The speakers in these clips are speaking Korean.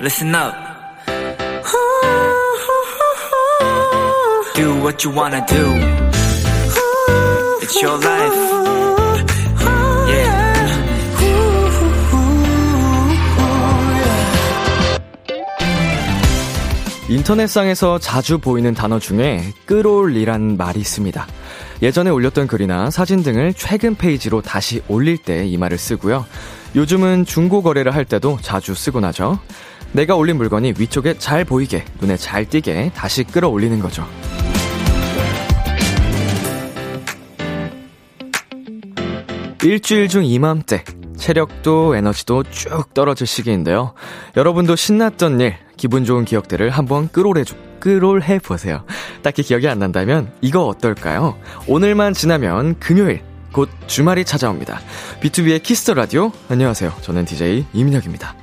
listen up. Do what you wanna do. It's your life. 인터넷상에서 자주 보이는 단어 중에 끌올리란 말이 있습니다. 예전에 올렸던 글이나 사진 등을 최근 페이지로 다시 올릴 때 이 말을 쓰고요. 요즘은 중고 거래를 할 때도 자주 쓰곤 하죠. 내가 올린 물건이 위쪽에 잘 보이게, 눈에 잘 띄게 다시 끌어올리는 거죠. 일주일 중 이맘때 체력도 에너지도 쭉 떨어질 시기인데요. 여러분도 신났던 일, 기분 좋은 기억들을 한번 끌어올해 끌어올해 보세요. 딱히 기억이 안 난다면 이거 어떨까요? 오늘만 지나면 금요일 곧 주말이 찾아옵니다. B2B의 키스터 라디오 안녕하세요. 저는 DJ 이민혁입니다.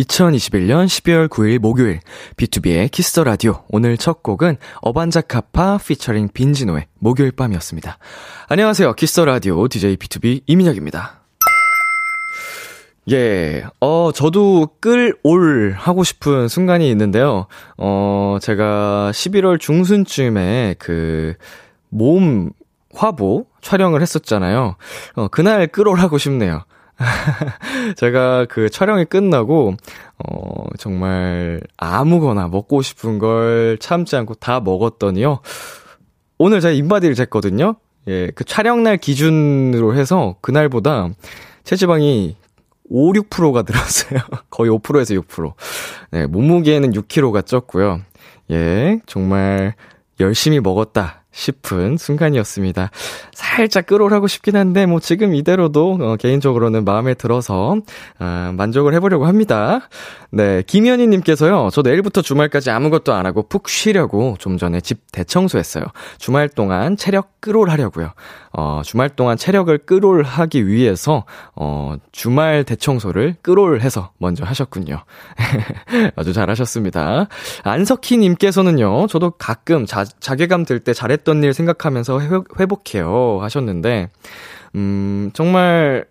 2021년 12월 9일 목요일 B2B의 키스터 라디오 오늘 첫 곡은 어반자카파 피처링 빈지노의 목요일 밤이었습니다. 안녕하세요. 키스터 라디오 DJ B2B 이민혁입니다. 예, 어, 저도 끌올 하고 싶은 순간이 있는데요. 어, 제가 11월 중순쯤에 그, 몸 화보 촬영을 했었잖아요. 어, 그날 끌올 하고 싶네요. 제가 그 촬영이 끝나고, 어, 정말 아무거나 먹고 싶은 걸 참지 않고 다 먹었더니요. 오늘 제가 인바디를 쟀거든요. 예, 그 촬영날 기준으로 해서 그날보다 체지방이 5, 6%가 늘었어요. 거의 5%에서 6%. 네, 몸무게는 6kg가 쪘고요. 예, 정말 열심히 먹었다. 싶은 순간이었습니다. 살짝 끌어오라고 싶긴 한데, 뭐, 지금 이대로도, 어, 개인적으로는 마음에 들어서, 어, 만족을 해보려고 합니다. 네, 김현희 님께서요, 저 내일부터 주말까지 아무것도 안 하고 푹 쉬려고 좀 전에 집 대청소했어요. 주말 동안 체력 끌올하려고요. 어, 주말 동안 체력을 끌올하기 위해서, 어, 주말 대청소를 끌올해서 먼저 하셨군요. 아주 잘하셨습니다. 안석희 님께서는요, 저도 가끔 자, 자괴감 들 때 잘했던 일 생각하면서 회복, 회복해요. 하셨는데, 음, 정말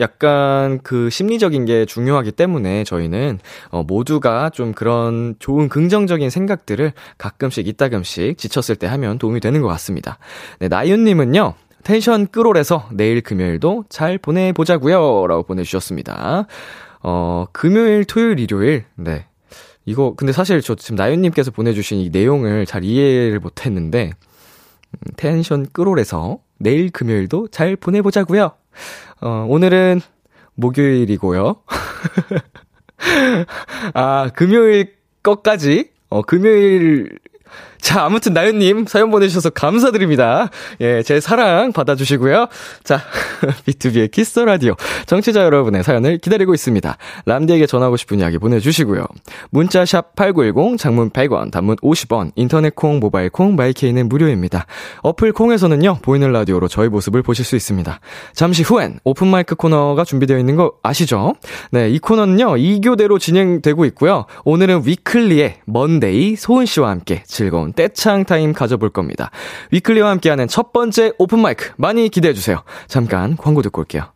약간 그 심리적인 게 중요하기 때문에 저희는 어 모두가 좀 그런 좋은 긍정적인 생각들을 가끔씩 이따금씩 지쳤을 때 하면 도움이 되는 것 같습니다. 네, 나윤님은요. 텐션 끌올해서 내일 금요일도 잘 보내보자고요 라고 보내주셨습니다. 어, 금요일, 토요일, 일요일. 네. 이거, 근데 사실 저 지금 나윤님께서 보내주신 이 내용을 잘 이해를 못했는데, 음, 텐션 끌올해서 내일 금요일도 잘 보내보자고요 어, 오늘은 목요일이고요. 아, 금요일 것까지, 어, 금요일 자, 아무튼 나연님 사연 보내주셔서 감사드립니다. 예, 제 사랑 받아주시고요. 자, B2B의 키스 라디오. 정치자 여러분의 사연을 기다리고 있습니다. 람디에게 전하고 싶은 이야기 보내주시고요. 문자 샵 8910, 장문 100원, 단문 50원, 인터넷 콩, 모바일 콩, my K는 무료입니다. 어플 콩에서는요, 보이는 라디오로 저희 모습을 보실 수 있습니다. 잠시 후엔 오픈 마이크 코너가 준비되어 있는 거 아시죠? 네, 이 코너는요, 2교대로 진행되고 있고요. 오늘은 위클리의 먼데이 소은 씨와 함께 즐거운 떼창 타임 가져볼 겁니다. 위클리와 함께하는 첫 번째 오픈마이크 많이 기대해주세요. 잠깐 광고 듣고 올게요.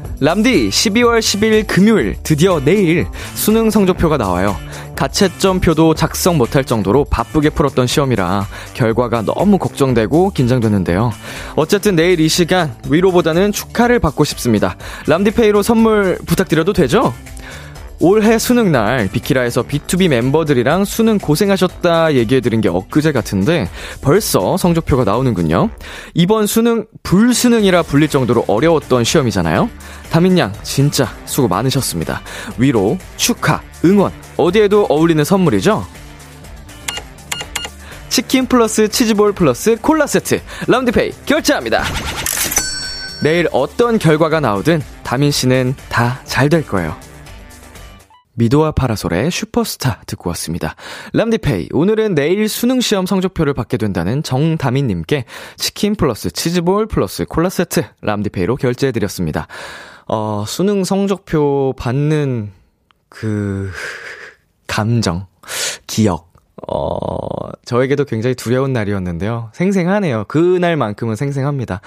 람디 12월 10일 금요일 드디어 내일 수능 성적표가 나와요. 가채점표도 작성 못할 정도로 바쁘게 풀었던 시험이라 결과가 너무 걱정되고 긴장되는데요. 어쨌든 내일 이 시간 위로보다는 축하를 받고 싶습니다. 람디페이로 선물 부탁드려도 되죠? 올해 수능 날 비키라에서 B2B 멤버들이랑 수능 고생하셨다 얘기해 드린 게 엊그제 같은데 벌써 성적표가 나오는군요. 이번 수능 불수능이라 불릴 정도로 어려웠던 시험이잖아요. 다민양 진짜 수고 많으셨습니다. 위로, 축하, 응원 어디에도 어울리는 선물이죠? 치킨 플러스 치즈볼 플러스 콜라 세트 라운드페이 결제합니다. 내일 어떤 결과가 나오든 다민 씨는 다 잘 될 거예요. 미도와 파라솔의 슈퍼스타 듣고 왔습니다. 람디페이, 오늘은 내일 수능시험 성적표를 받게 된다는 정다민님께 치킨 플러스 치즈볼 플러스 콜라 세트 람디페이로 결제해드렸습니다. 어, 수능 성적표 받는 그, 감정, 기억, 어, 저에게도 굉장히 두려운 날이었는데요. 생생하네요. 그날만큼은 생생합니다.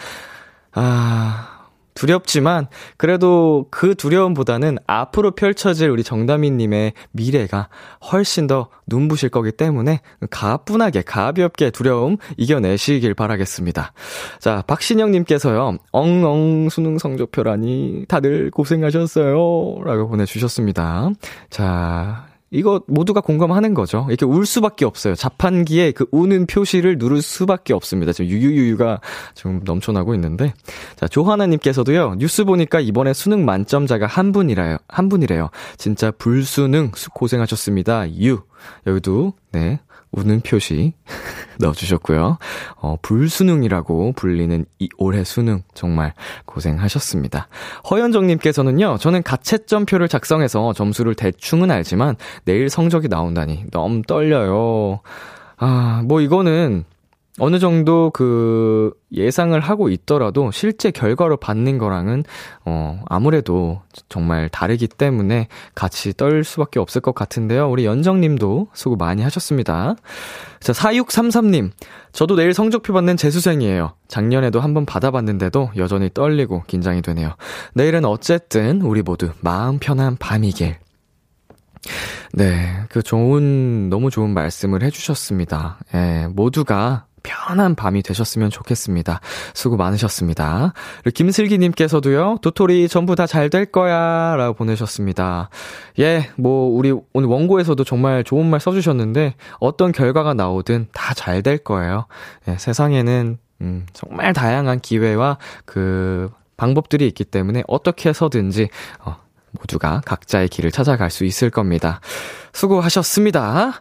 아, 두렵지만 그래도 그 두려움보다는 앞으로 펼쳐질 우리 정다미님의 미래가 훨씬 더 눈부실 거기 때문에 가뿐하게 가볍게 두려움 이겨내시길 바라겠습니다. 자 박신영님께서요 엉엉 수능 성적표라니 다들 고생하셨어요라고 보내주셨습니다. 자 이거 모두가 공감하는 거죠. 이렇게 울 수밖에 없어요. 자판기에 그 우는 표시를 누를 수밖에 없습니다. 지금 유유유유가 좀 넘쳐나고 있는데. 자, 조하나님께서도요, 뉴스 보니까 이번에 수능 만점자가 한 분이래요. 한 분이래요. 진짜 불수능 고생하셨습니다. 유. 여기도, 네, 우는 표시 넣어주셨고요. 어, 불수능이라고 불리는 이 올해 수능 정말 고생하셨습니다. 허현정님께서는요, 저는 가채점표를 작성해서 점수를 대충은 알지만 내일 성적이 나온다니 너무 떨려요. 아, 뭐 이거는 어느 정도 그 예상을 하고 있더라도 실제 결과로 받는 거랑은 어 아무래도 정말 다르기 때문에 같이 떨 수밖에 없을 것 같은데요. 우리 연정 님도 수고 많이 하셨습니다. 자, 4633 님. 저도 내일 성적표 받는 재수생이에요. 작년에도 한번 받아봤는데도 여전히 떨리고 긴장이 되네요. 내일은 어쨌든 우리 모두 마음 편한 밤이길 네, 그 좋은, 너무 좋은 말씀을 해주셨습니다. 예, 모두가 편한 밤이 되셨으면 좋겠습니다. 수고 많으셨습니다. 김슬기님께서도요, 도토리 전부 다 잘 될 거야, 라고 보내셨습니다. 예, 뭐, 우리 오늘 원고에서도 정말 좋은 말 써주셨는데, 어떤 결과가 나오든 다 잘 될 거예요. 예, 세상에는, 음, 정말 다양한 기회와 그, 방법들이 있기 때문에 어떻게 해서든지, 어, 모두가 각자의 길을 찾아갈 수 있을 겁니다. 수고하셨습니다.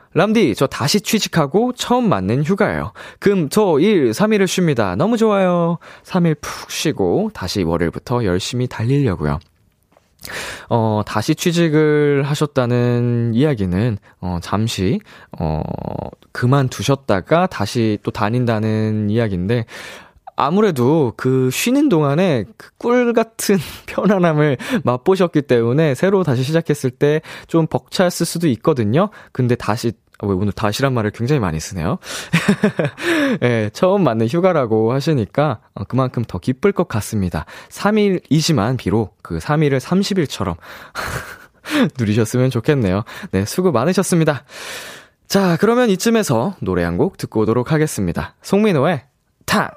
람디, 저 다시 취직하고 처음 맞는 휴가예요. 금, 토, 일, 3일을 쉽니다. 너무 좋아요. 3일 푹 쉬고 다시 월요일부터 열심히 달리려고요. 어, 다시 취직을 하셨다는 이야기는, 어, 잠시, 어, 그만두셨다가 다시 또 다닌다는 이야기인데, 아무래도 그 쉬는 동안에 그 꿀 같은 편안함을 맛보셨기 때문에 새로 다시 시작했을 때 좀 벅찼을 수도 있거든요. 근데 다시 왜 오늘 다시란 말을 굉장히 많이 쓰네요. 예, 네, 처음 맞는 휴가라고 하시니까 어, 그만큼 더 기쁠 것 같습니다. 3일이지만 비록 그 3일을 30일처럼 누리셨으면 좋겠네요. 네, 수고 많으셨습니다. 자, 그러면 이쯤에서 노래 한 곡 듣고 오도록 하겠습니다. 송민호의 탕!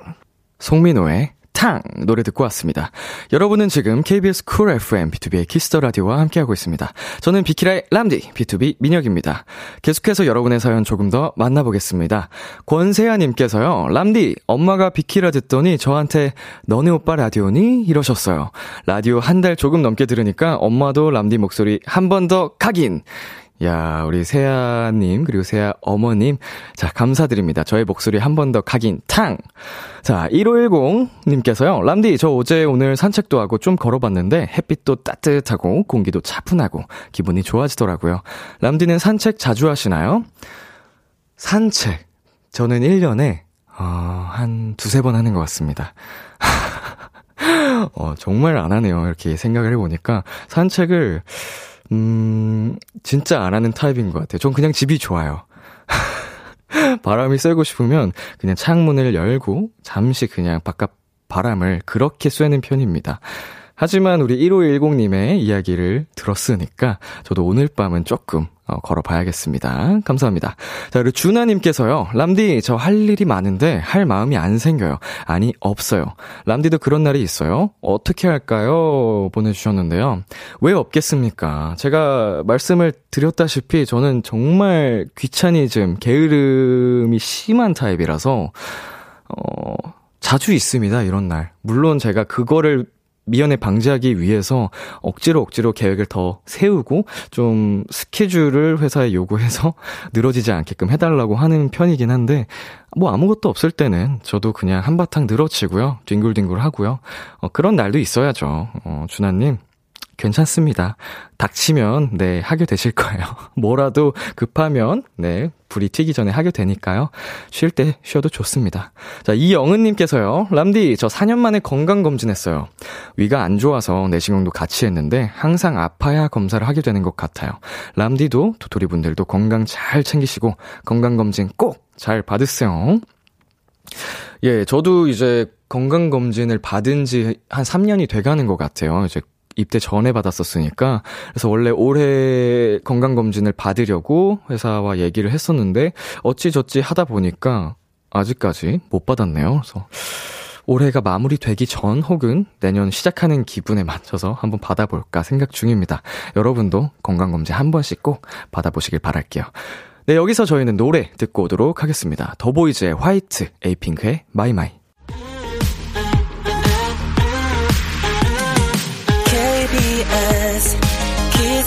송민호의 탕 노래 듣고 왔습니다. 여러분은 지금 KBS 쿨 FM B2B의 키스터 라디오와 함께하고 있습니다. 저는 비키라의 람디 BTOB 민혁입니다. 계속해서 여러분의 사연 조금 더 만나보겠습니다. 권세아님께서요. 람디 엄마가 비키라 듣더니 저한테 너네 오빠 라디오니 이러셨어요. 라디오 한 달 조금 넘게 들으니까 엄마도 람디 목소리 한 번더 각인. 야, 우리 세아님, 그리고 세아 어머님. 자, 감사드립니다. 저의 목소리 한 번 더 각인, 탕! 자, 1510님께서요. 람디, 저 어제 오늘 산책도 하고 좀 걸어봤는데 햇빛도 따뜻하고 공기도 차분하고 기분이 좋아지더라고요. 람디는 산책 자주 하시나요? 산책. 저는 1년에, 어, 한 두세 번 하는 것 같습니다. 어, 정말 안 하네요. 이렇게 생각을 해보니까. 산책을, 음, 진짜 안 하는 타입인 것 같아요. 전 그냥 집이 좋아요. 바람이 쐬고 싶으면 그냥 창문을 열고 잠시 그냥 바깥 바람을 그렇게 쐬는 편입니다. 하지만 우리 1510님의 이야기를 들었으니까 저도 오늘 밤은 조금 어, 걸어봐야겠습니다. 감사합니다. 자, 그리고 준하님께서요. 람디, 저 할 일이 많은데 할 마음이 안 생겨요. 아니, 없어요. 람디도 그런 날이 있어요? 어떻게 할까요? 보내주셨는데요. 왜 없겠습니까? 제가 말씀을 드렸다시피 저는 정말 귀차니즘, 게으름이 심한 타입이라서, 어, 자주 있습니다, 이런 날. 물론 제가 그거를 미연에 방지하기 위해서 억지로 억지로 계획을 더 세우고 좀 스케줄을 회사에 요구해서 늘어지지 않게끔 해달라고 하는 편이긴 한데 뭐 아무것도 없을 때는 저도 그냥 한바탕 늘어치고요. 뒹굴뒹굴 하고요. 어, 그런 날도 있어야죠. 어, 준하님. 괜찮습니다. 닥치면, 네, 하게 되실 거예요. 뭐라도 급하면, 네, 불이 튀기 전에 하게 되니까요. 쉴 때 쉬어도 좋습니다. 자, 이영은님께서요. 람디, 저 4년 만에 건강검진했어요. 위가 안 좋아서 내시경도 같이 했는데, 항상 아파야 검사를 하게 되는 것 같아요. 람디도, 도토리 분들도 건강 잘 챙기시고, 건강검진 꼭 잘 받으세요. 예, 저도 이제 건강검진을 받은 지 한 3년이 돼가는 것 같아요. 이제 입대 전에 받았었으니까. 그래서 원래 올해 건강검진을 받으려고 회사와 얘기를 했었는데, 어찌저찌 하다 보니까 아직까지 못 받았네요. 그래서 올해가 마무리되기 전 혹은 내년 시작하는 기분에 맞춰서 한번 받아볼까 생각 중입니다. 여러분도 건강검진 한 번씩 꼭 받아보시길 바랄게요. 네, 여기서 저희는 노래 듣고 오도록 하겠습니다. 더보이즈의 White, 에이핑크의 My My.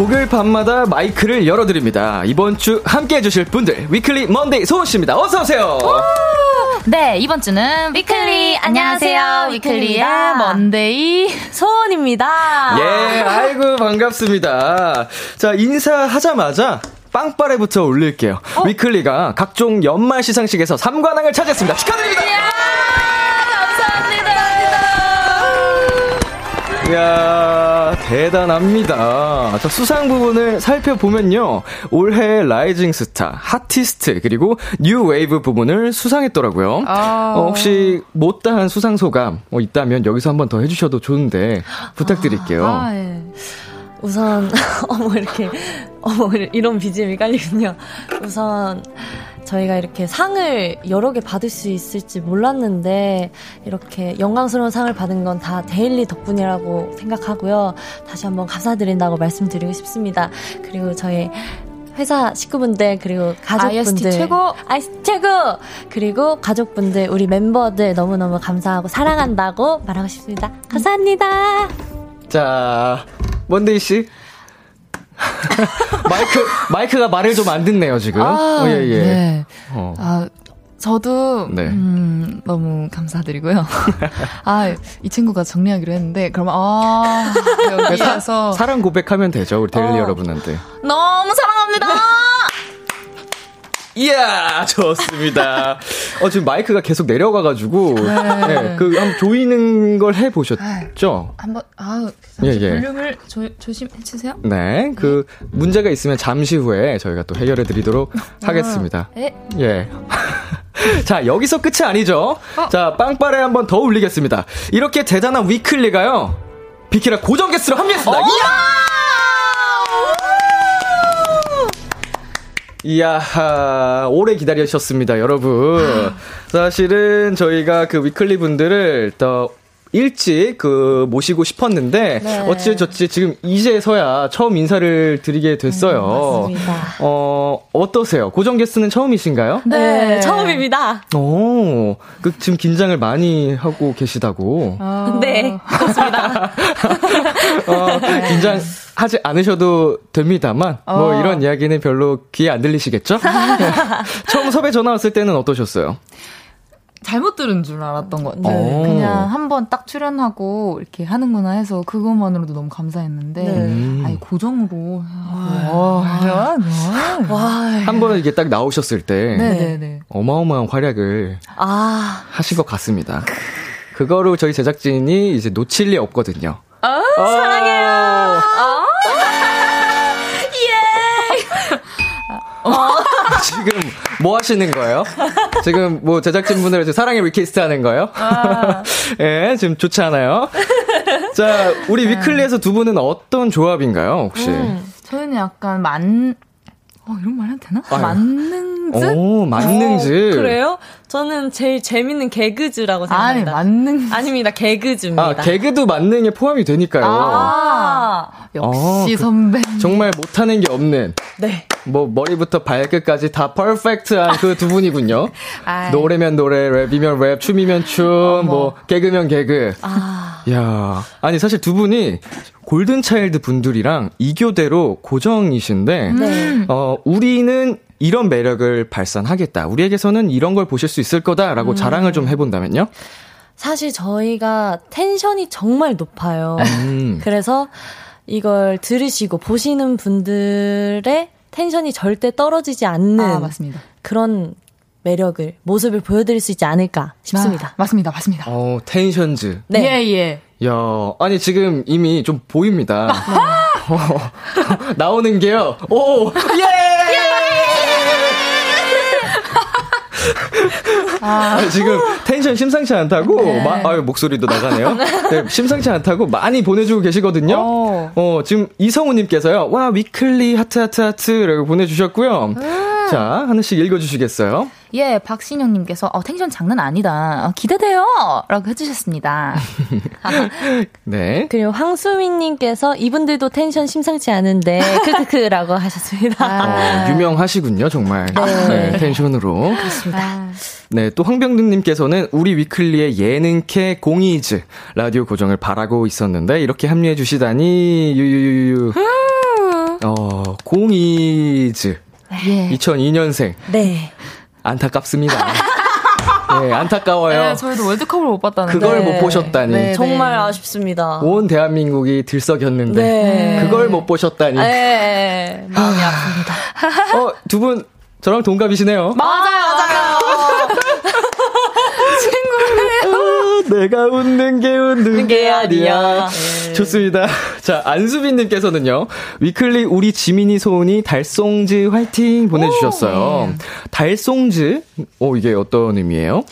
목요일 밤마다 마이크를 열어드립니다. 이번 주 함께 해주실 분들 위클리 먼데이 소은 씨입니다. 어서 오세요. 네, 이번 주는 위클리. 안녕하세요. 위클리의 먼데이 소은입니다. 예, 아이고 반갑습니다. 자 인사하자마자. 빵빠레부터 올릴게요. 위클리가 각종 연말 시상식에서 3관왕을 차지했습니다. 축하드립니다! 이야, 대단합니다. 자, 수상 부분을 살펴보면요. 올해 rising star, 핫티스트, 그리고 new wave 부분을 수상했더라고요. 아. 어, 혹시 못다한 수상 소감 어, 있다면 여기서 한번 더 해주셔도 좋은데 부탁드릴게요. 아, 예. 우선 어머 이렇게 어머 이런 BGM이 깔리군요. 우선 저희가 이렇게 상을 여러 개 받을 수 있을지 몰랐는데 이렇게 영광스러운 상을 받은 건 다 데일리 덕분이라고 생각하고요. 다시 한번 감사드린다고 말씀드리고 싶습니다. 그리고 저희 회사 식구분들 그리고 가족분들 IST 최고! IST 최고 그리고 가족분들 우리 멤버들 너무너무 감사하고 사랑한다고 말하고 싶습니다. 감사합니다. 자, 먼데이 씨. 마이크, 마이크가 말을 좀 안 듣네요, 지금. 아, 어, 예, 예. 네. 어. 아, 저도 네. 음, 너무 감사드리고요. 아, 이 친구가 정리하기로 했는데 그럼 아, 여기에서 사랑 고백하면 되죠, 우리 데일리 어. 여러분한테. 너무 사랑합니다. 이야, 좋습니다. 어, 지금 마이크가 계속 내려가가지고, 네. 네, 그, 한번 조이는 걸 해보셨죠? 한번 아, 예, 잠시 예. 볼륨을 조, 조심해 주세요. 네, 그, 문제가 있으면 잠시 후에 저희가 또 해결해 드리도록 하겠습니다. 예. 예. 자, 여기서 끝이 아니죠? 자, 빵빠레 한번 더 올리겠습니다. 이렇게 대단한 위클리가요, 비키라 고정 게스트로 합류했습니다. 이야! 이야, 오래 기다리셨습니다, 여러분. 사실은 저희가 그 위클리 분들을 더 일찍 그 모시고 싶었는데 네. 어찌저찌 지금 이제서야 처음 인사를 드리게 됐어요. 음, 맞습니다. 어, 어떠세요? 고정 게스트는 처음이신가요? 네, 처음입니다. 오, 그 지금 긴장을 많이 하고 계시다고. 네, 그렇습니다. 어, 긴장 하지 않으셔도 됩니다만, 뭐 어. 이런 이야기는 별로 귀에 안 들리시겠죠? 네. 처음 섭외 전화 왔을 때는 어떠셨어요? 잘못 들은 줄 알았던 것 같아요. 네. 그냥 한 번 딱 출연하고 이렇게 하는구나 해서 그것만으로도 너무 감사했는데, 네. 음. 아니 고정으로. 와, 와, 와, 한번 이게 딱 나오셨을 때 네네네. 어마어마한 활약을 아, 하신 것 같습니다. 그거로 저희 제작진이 이제 놓칠 리 없거든요. 아, 사랑해요. 아, 지금 뭐 하시는 거예요? 지금 뭐 제작진분들 사랑의 request 하는 거예요? 예, 지금 좋지 않아요? 자, 우리 위클리에서 두 분은 어떤 조합인가요, 혹시? 저희는 약간 만, 어, 이런 말 해도 되나? 아유. 만능 즈? 오, 만능즈. 어, 그래요? 저는 제일 재밌는 개그즈라고 아니, 생각합니다. 만능. 아닙니다, 개그즈입니다. 아, 개그도 만능에 포함이 되니까요. 아, 역시 어, 그- 선배. 정말 못하는 게 없는, 네. 뭐, 머리부터 발끝까지 다 perfect한 그 두 분이군요. 아이. 노래면 노래, 랩이면 랩, 춤이면 춤, 뭐, 개그면 개그. 아, 야 아니, 사실 두 분이 골든차일드 분들이랑 이교대로 고정이신데, 네. 어, 우리는 이런 매력을 발산하겠다. 우리에게서는 이런 걸 보실 수 있을 거다라고 자랑을 좀 해본다면요? 사실 저희가 텐션이 정말 높아요. 음. 그래서 이걸 들으시고 보시는 분들의 텐션이 절대 떨어지지 않는 아, 맞습니다. 그런 매력을, 모습을 보여드릴 수 있지 않을까 싶습니다. 아, 맞습니다, 맞습니다. 어, tension즈. 네. 예, 예. 야, 아니 지금 이미 좀 보입니다. 어, 나오는 게요. 오, 예! 아니, 지금 텐션 심상치 않다고, 마, 아유, 목소리도 나가네요. 네, 심상치 않다고 많이 보내주고 계시거든요. 어. 어, 지금 이성우님께서요, 와, 위클리 하트, 하트, 하트라고 보내주셨고요. 자, 하나씩 읽어주시겠어요? 예, 박신영님께서, 어, 텐션 장난 아니다. 어, 기대돼요! 라고 해주셨습니다. 네. 그리고 황수민님께서 이분들도 텐션 심상치 않은데 크크크라고 하셨습니다. 어, 유명하시군요, 정말. 네, tension으로. 그렇습니다. 네, 또 황병등님께서는 우리 위클리의 예능캐 공이즈 라디오 고정을 바라고 있었는데 이렇게 합류해 주시다니 유유유유. 어, 공이즈 예. 2002년생 네. 안타깝습니다. 네, 안타까워요. 네, 저희도 월드컵을 못 봤다는데. 그걸 네. 못 보셨다니. 네. 정말 아쉽습니다. 온 대한민국이 들썩였는데 네. 그걸 못 보셨다니. 네. 마음이 아픕니다. 어, 두 분 저랑 동갑이시네요. 맞아요, 맞아요. 아, 내가 웃는 게 웃는 게 게 아니야. 아니야. 좋습니다. 자, 안수빈님께서는요, 위클리 우리 지민이 소은이 달송즈 화이팅 보내주셨어요. 달송즈? 어, 이게 어떤 의미예요?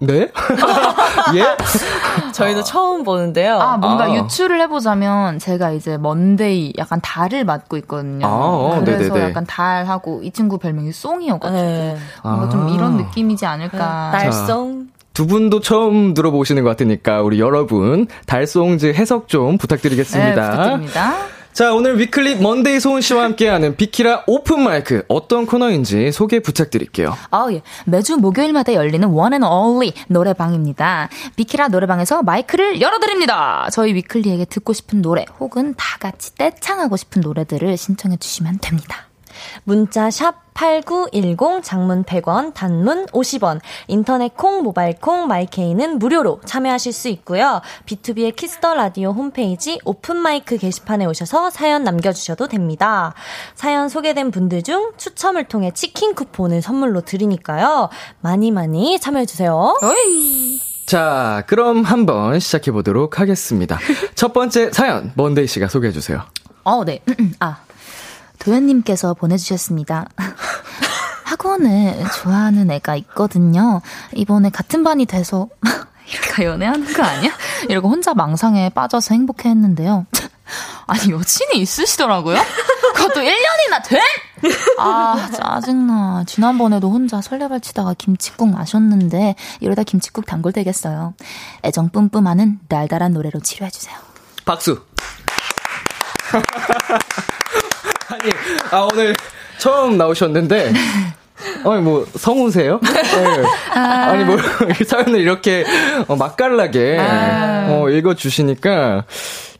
네? 예? 저희도 처음 보는데요. 아, 뭔가 아. 유추를 해보자면, 제가 이제 먼데이, 약간 달을 맡고 있거든요. 아, 어, 그래서 네네네. 약간 달하고, 이 친구 별명이 송이어가지고. 네. 뭔가 좀 아. 이런 느낌이지 않을까. 날송. 두 분도 처음 들어보시는 것 같으니까, 우리 여러분, 달송즈 해석 좀 네, 부탁드리겠습니다. 부탁드립니다. 자, 오늘 위클리 먼데이 소은 씨와 함께하는 비키라 오픈 마이크 어떤 코너인지 소개 부탁드릴게요. 아, 예. 매주 목요일마다 열리는 one and only 노래방입니다. 비키라 노래방에서 마이크를 열어드립니다. 저희 위클리에게 듣고 싶은 노래 혹은 다 같이 떼창하고 싶은 노래들을 신청해 주시면 됩니다. 문자 샵 8910 장문 100원 단문 50원 인터넷 콩 모바일 콩 My K는 무료로 참여하실 수 있고요. 비투비의 Kiss the Radio 홈페이지 오픈 마이크 게시판에 오셔서 사연 남겨 주셔도 됩니다. 사연 소개된 분들 중 추첨을 통해 치킨 쿠폰을 선물로 드리니까요. 많이 많이 참여해 주세요. 자, 그럼 한번 시작해 보도록 하겠습니다. 첫 번째 사연, 먼데이 씨가 소개해 주세요. 어, 네. 아, 도현님께서 보내주셨습니다. 학원에 좋아하는 애가 있거든요. 이번에 같은 반이 돼서 이렇게 연애하는 거 아니야? 이러고 혼자 망상에 빠져서 행복해했는데요. 아니 여친이 있으시더라고요. 그것도 1년이나 된 아, 짜증나. 지난번에도 혼자 설레발 치다가 김치국 마셨는데 이러다 김치국 단골 되겠어요. 애정 뿜뿜하는 달달한 노래로 치료해주세요. 박수. 아니, 아, 오늘 처음 나오셨는데, 아니, 뭐, 성우세요? 네. 아 니, 뭐, 사연을 이렇게 어, 맛깔나게 어, 읽어주시니까,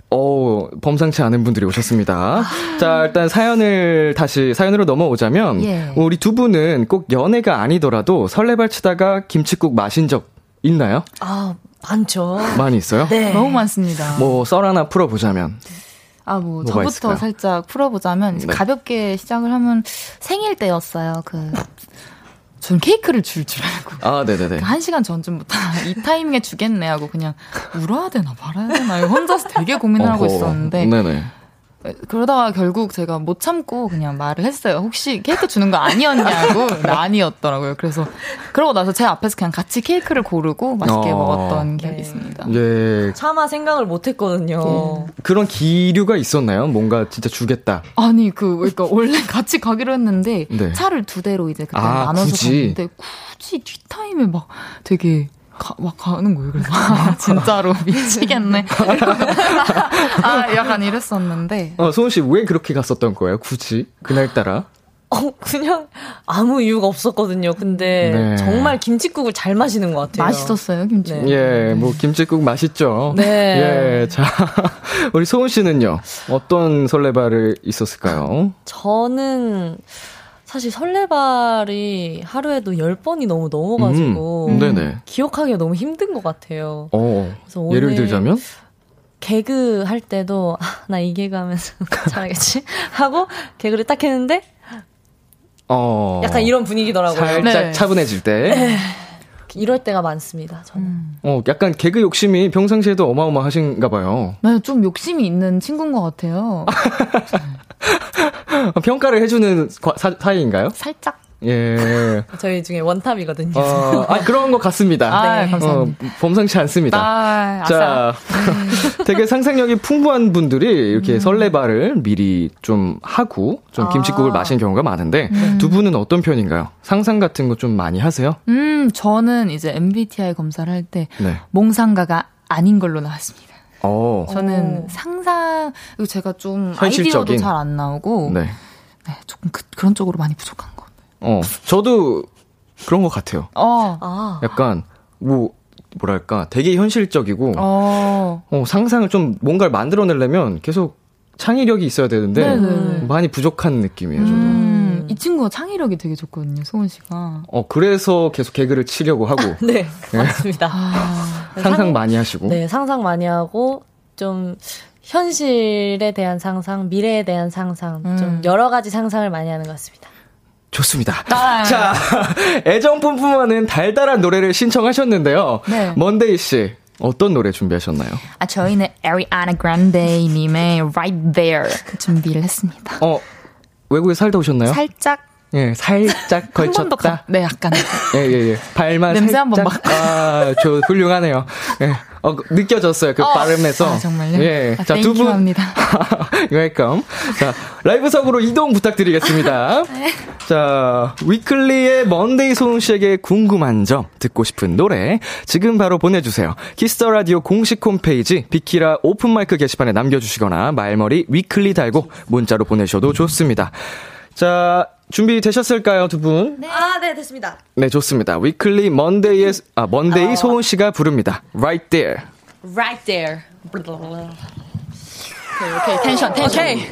어 범상치 않은 분들이 오셨습니다. 자, 일단 사연을 다시 사연으로 넘어오자면, 예. 우리 두 분은 꼭 연애가 아니더라도 설레발 치다가 김치국 마신 적 있나요? 아, 많죠. 많이 있어요? 네. 너무 많습니다. 뭐, 썰 하나 풀어보자면. 아, 뭐, 저부터 있을까요? 살짝 풀어보자면, 네. 가볍게 시작을 하면 생일 때였어요. 그, 전 케이크를 줄 줄 알고. 아, 네네네. 한 시간 전쯤부터 이 타이밍에 주겠네 하고 그냥 울어야 되나 말아야 되나 혼자서 되게 고민을 하고. 있었는데 네네. 그러다가 결국 제가 못 참고 그냥 말을 했어요. 혹시 케이크 주는 거 아니었냐고 나 아니었더라고요. 그래서 그러고 나서 제 앞에서 그냥 같이 케이크를 고르고 맛있게 어. 먹었던 기억이 네. 있습니다. 예. 차마 생각을 못 했거든요. 그런 기류가 있었나요? 뭔가 진짜 주겠다. 아니 그 그러니까 원래 같이 가기로 했는데 네. 차를 두 대로 이제 그때 아, 나눠서 굳이? 갔는데 굳이 뒷타임에 막 되게 가, 막 가는 거예요. 그래서 아, 진짜로 미치겠네. 아 약간 이랬었는데 어, 소은 씨 왜 그렇게 갔었던 거예요? 굳이 그날 따라? 어, 그냥 아무 이유가 없었거든요. 근데 네. 정말 김치국을 잘 마시는 것 같아요. 맛있었어요 김치. 네. 예, 뭐 김치국 맛있죠. 네. 예, 자 우리 소은 씨는요 어떤 설레발을 있었을까요? 저는 사실 설레발이 하루에도 10번이 너무 넘어가지고 음, 네네. 기억하기가 너무 힘든 것 같아요. 어, 그래서 예를 들자면 개그 할 때도 아, 나 이 개그 하면서 잘하겠지 하고 개그를 딱 했는데 어, 약간 이런 분위기더라고요. 살짝 네. 차분해질 때, 이럴 때가 많습니다. 저는. 음. 어, 약간 개그 욕심이 평상시에도 어마어마하신가 봐요. 네, 좀 욕심이 있는 친구인 것 같아요. 어, 평가를 해주는 과- 사, 사이인가요? 살짝. 예. 저희 중에 원탑이거든요. 어, 아, 그런 것 같습니다. 아, 네. 감사합니다. 어, 범상치 않습니다. 아. 자, 되게 상상력이 풍부한 분들이 이렇게 음. 설레발을 미리 좀 하고 좀 김치국을 아. 마신 경우가 많은데 음. 두 분은 어떤 편인가요? 상상 같은 거 좀 많이 하세요? 음, 저는 이제 MBTI 검사를 할때 네. 몽상가가 아닌 걸로 나왔습니다. 어. 저는 오. 상상, 그리고 제가 좀 현실적인. 아이디어도 잘 안 나오고, 네. 네. 조금 그, 그런 쪽으로 많이 부족한 것 같아요. 어. 저도 그런 것 같아요. 어, 아, 약간 뭐 뭐랄까 되게 현실적이고 어. 어, 상상을 좀 뭔가를 만들어내려면 계속 창의력이 있어야 되는데 네네네. 많이 부족한 느낌이에요. 저도. 음, 이 친구가 창의력이 되게 좋거든요, 소은 씨가. 어 그래서 계속 개그를 치려고 하고 네, 맞습니다. 아, 상 상 많이 하시고. 네, 상상 많이 하고 좀 현실에 대한 상상, 미래에 대한 상상, 좀 음. 여러 가지 상상을 많이 하는 것 같습니다. 좋습니다. 아. 자, 애정 뿜뿜하는 달달한 노래를 신청하셨는데요. 네. 먼데이 씨, 어떤 노래 준비하셨나요? 아, 저희는 에리아나 그란데 님의 Right There 준비를 했습니다. 어, 외국에 살다 오셨나요? 살짝 예, 살짝 걸쳤다. 네, 약간. 예, 예, 예. 발만 냄새. 한번 맡고. 아, 저 훌륭하네요. 예. 어, 그, 느껴졌어요. 그 어. 발음에서. 아, 정말요? 예. 아, 자, 두 분. 합니다. Welcome. 자, 라이브석으로 이동 부탁드리겠습니다. 네. 자, 위클리의 먼데이 소은 씨에게 궁금한 점, 듣고 싶은 노래, 지금 바로 보내주세요. Kiss the Radio 공식 홈페이지, 비키라 오픈마이크 게시판에 남겨주시거나, 말머리 위클리 달고 문자로 보내셔도 좋습니다. 자, 준비 되셨을까요, 두 분? 아, 네, 됐습니다. 네, 좋습니다. 위클리 먼데이의, 아, 먼데이 어. 소은 씨가 부릅니다. Right there. Right there. 오케이, 오케이. 텐션, 텐션. 오케이.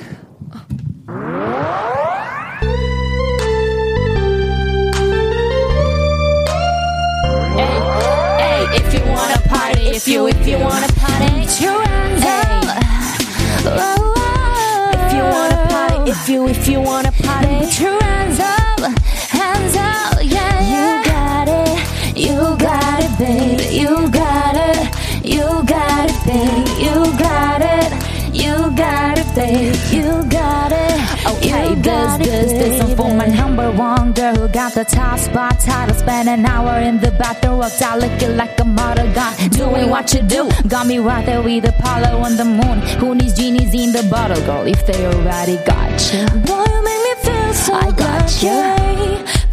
Hey, if you wanna party, if you if you wanna party, put your hands up. If you wanna party, if you if you wanna party, put your hands up, hands up, yeah, yeah. You got it, you got it, babe. you got it, you got it, baby, you got it, you got it, baby, you got it. Okay, this this this one for my number one girl who got the top spot title. Spend an hour in the bathroom, worked out looking like a model. Got doing what you do, got me right there with Apollo on the moon. Who needs genies in the bottle, girl? If they already got you, boy, you make me feel so I got you.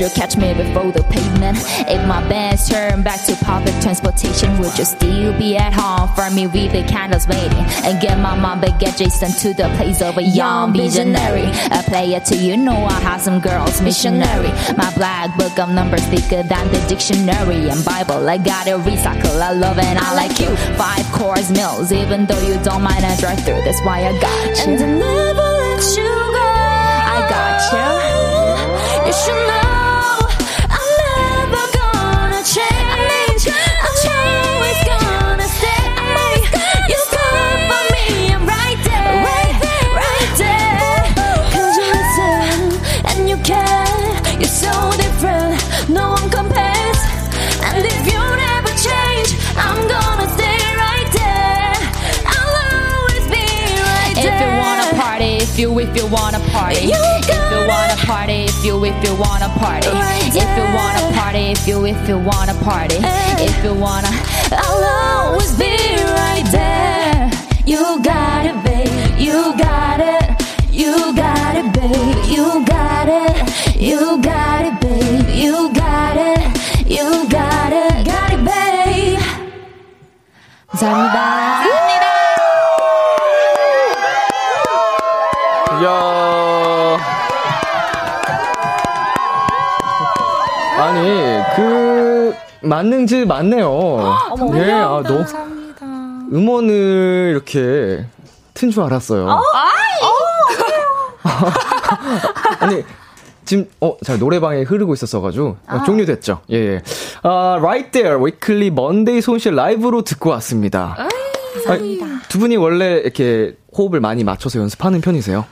You catch me before the pavement? If my bands turn back to public transportation, would you still be at home for me with the candles waiting? And get my mom but get Jason to the place of a young visionary. A player to you know I have some girls missionary. My black book of numbers thicker than the dictionary and Bible. I got it recycle. I love and I like you. Five course meals, even though you don't mind a drive through. That's why I got you. And I'll never let you go. I got you. You should know you if you wanna party, You if you got wanna party, if you if you wanna party, Right if you wanna there. party, if you if you wanna party, Eh. if you wanna. I'll always be right there. You got it, babe. You got it. You got it, babe. You got it. You got it, babe. You got it. You got it. Got it, babe. 감사합니다. 만능질 맞네요. 예, 아, 너 음원을 이렇게 튼 줄 알았어요. 아니, 지금, 어, 자, 노래방에 흐르고 있었어가지고, 어, 종료됐죠. 예, 예. 아, Right There, Weekly Monday 손실 라이브로 듣고 왔습니다. 감사합니다. 두 분이 원래 이렇게 호흡을 많이 맞춰서 연습하는 편이세요?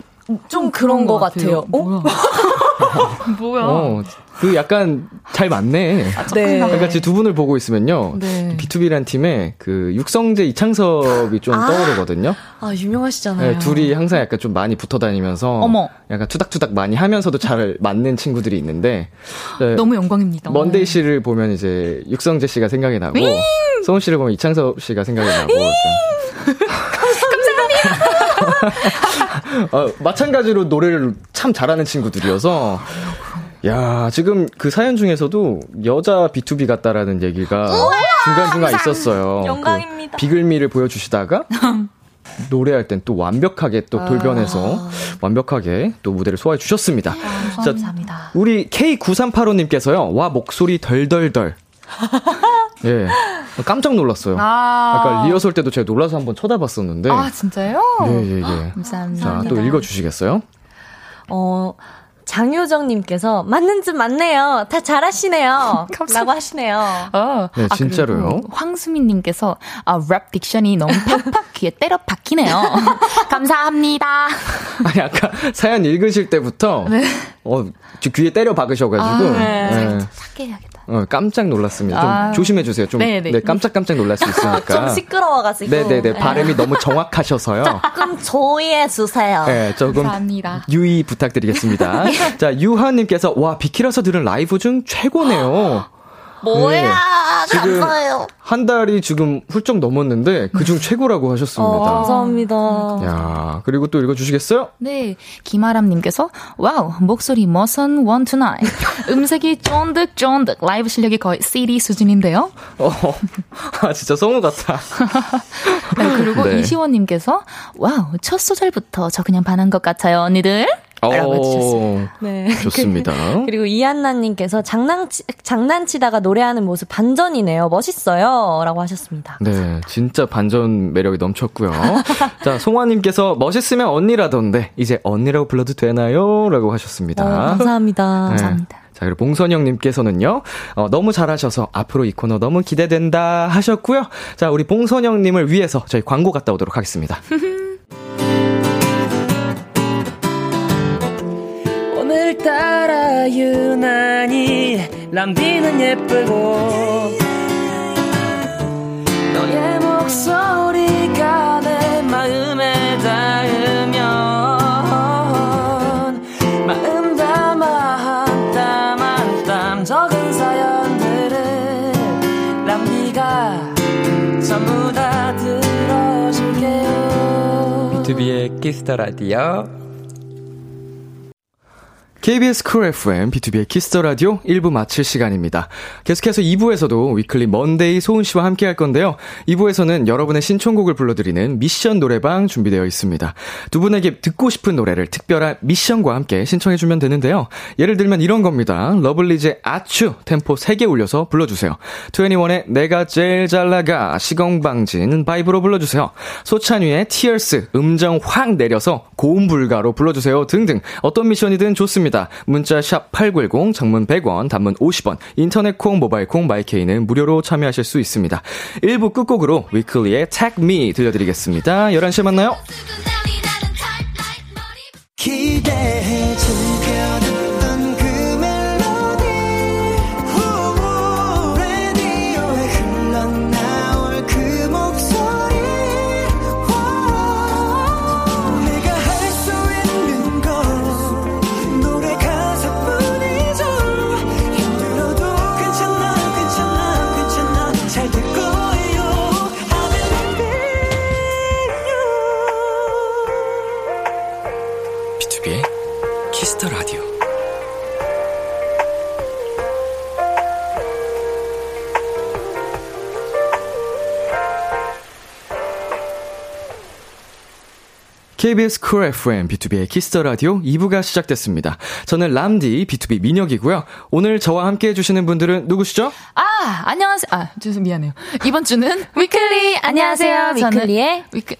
좀 그런 것 같아요. 어? 어, 그 약간 잘 맞네. 네. 그러니까 지금 두 분을 보고 있으면요. 네. B2B란 팀에 그 육성재 이창섭이 좀 떠오르거든요. 아, 유명하시잖아요. 네, 둘이 항상 약간 좀 많이 붙어 다니면서 어머. 약간 투닥투닥 많이 하면서도 잘 맞는 친구들이 있는데 네, 너무 영광입니다. 먼데이 씨를 보면 이제 육성재 씨가 생각이 나고 소은 씨를 보면 이창섭 씨가 생각이 나고. 어, 마찬가지로 노래를 참 잘하는 친구들이어서 야 지금 그 사연 중에서도 여자 B2B 같다라는 얘기가 중간 중간 있었어요. 영광입니다. 그 비글미를 보여주시다가 노래할 땐 또 완벽하게 또 돌변해서 완벽하게 또 무대를 소화해 주셨습니다. 자, 감사합니다. 우리 K9385님께서요, 와, 목소리 덜덜덜. 예. 깜짝 놀랐어요. 아. 아까 리허설 때도 제가 놀라서 한번 쳐다봤었는데. 아, 진짜요? 예, 예, 예. 감사합니다. 자, 또 읽어주시겠어요? 어, 장효정님께서 맞는 듯 맞네요. 다 잘하시네요. 라고 하시네요. 어. 네, 진짜로요? 그리고 황수민님께서 아, 랩 딕션이 너무 팍팍 귀에 때려 박히네요. 감사합니다. 아니, 아까 사연 읽으실 때부터, 어, 저 귀에 때려 박으셔가지고, 네. 네. 삭게 해야겠다. 어, 깜짝 놀랐습니다. 좀 아. 조심해 주세요. 좀, 네, 네. 네, 깜짝깜짝 놀랄 수 있으니까. 좀 시끄러워가지고. 네네네. 발음이 너무 정확하셔서요. 조금 조이해 주세요. 네, 조금 감사합니다. 유의 부탁드리겠습니다. 자, 유하님께서, 와, 비키라서 들은 라이브 중 최고네요. 뭐야, 네. 지금 감사해요. 한 달이 지금 훌쩍 넘었는데, 그중 최고라고 하셨습니다. 어, 감사합니다. 야 그리고 또 읽어주시겠어요? 네, 김아람님께서 와우 목소리 머선 one two nine 음색이 쫀득쫀득 라이브 실력이 거의 CD 수준인데요. 어, 아, 진짜 성우 같아. 네, 그리고 네. 이시원님께서 와우 첫 소절부터 저 그냥 반한 것 같아요 언니들. 라고 해주셨어요. 네. 좋습니다. 그리고 이한나님께서 장난치, 장난치다가 노래하는 모습 반전이네요. 멋있어요. 라고 하셨습니다. 네, 진짜 반전 매력이 넘쳤고요. 자, 송화님께서 멋있으면 언니라던데, 이제 언니라고 불러도 되나요? 라고 하셨습니다. 어, 감사합니다. 네. 감사합니다. 자, 그리고 봉선영님께서는요, 어, 너무 잘하셔서 앞으로 이 코너 너무 기대된다 하셨고요. 자, 우리 봉선영님을 위해서 저희 광고 갔다 오도록 하겠습니다. 유난히 람디는 예쁘고 너의 목소리가 내 마음에 닿으면 마음 담아 한땀 한 땀 적은 사연들을 람디가 전부 다 들어줄게요 B2B의 키스터 라디오. KBS 쿨 FM, B2B의 키스터 라디오 1부 마칠 시간입니다. 계속해서 2부에서도 위클리 먼데이 소은 씨와 함께 할 건데요. 2부에서는 여러분의 신청곡을 불러드리는 미션 노래방 준비되어 있습니다. 두 분에게 듣고 싶은 노래를 특별한 미션과 함께 신청해주면 되는데요. 예를 들면 이런 겁니다. 러블리즈의 아추 템포 3개 올려서 불러주세요. 2NE1의 내가 제일 잘 나가 시건방진 vibe로 불러주세요. 소찬휘의 Tears 음정 확 내려서 고음 불가로 불러주세요 등등 어떤 미션이든 좋습니다. 문자 샵 8910 장문 100원 단문 50원 인터넷 콩 모바일 콩 마이케이는 무료로 참여하실 수 있습니다. 1부 끝곡으로 위클리의 Tag Me 들려드리겠습니다. 11시에 만나요. 기대해 즐겨 KBS 쿨 FM, B2B의 키스터 라디오 2부가 시작됐습니다. 저는 람디, BTOB 민혁이고요. 오늘 저와 함께 해주시는 분들은 누구시죠? 아 안녕하세요. 아 죄송 미안해요. 이번 주는 위클리 안녕하세요. 저는 위클리의 위클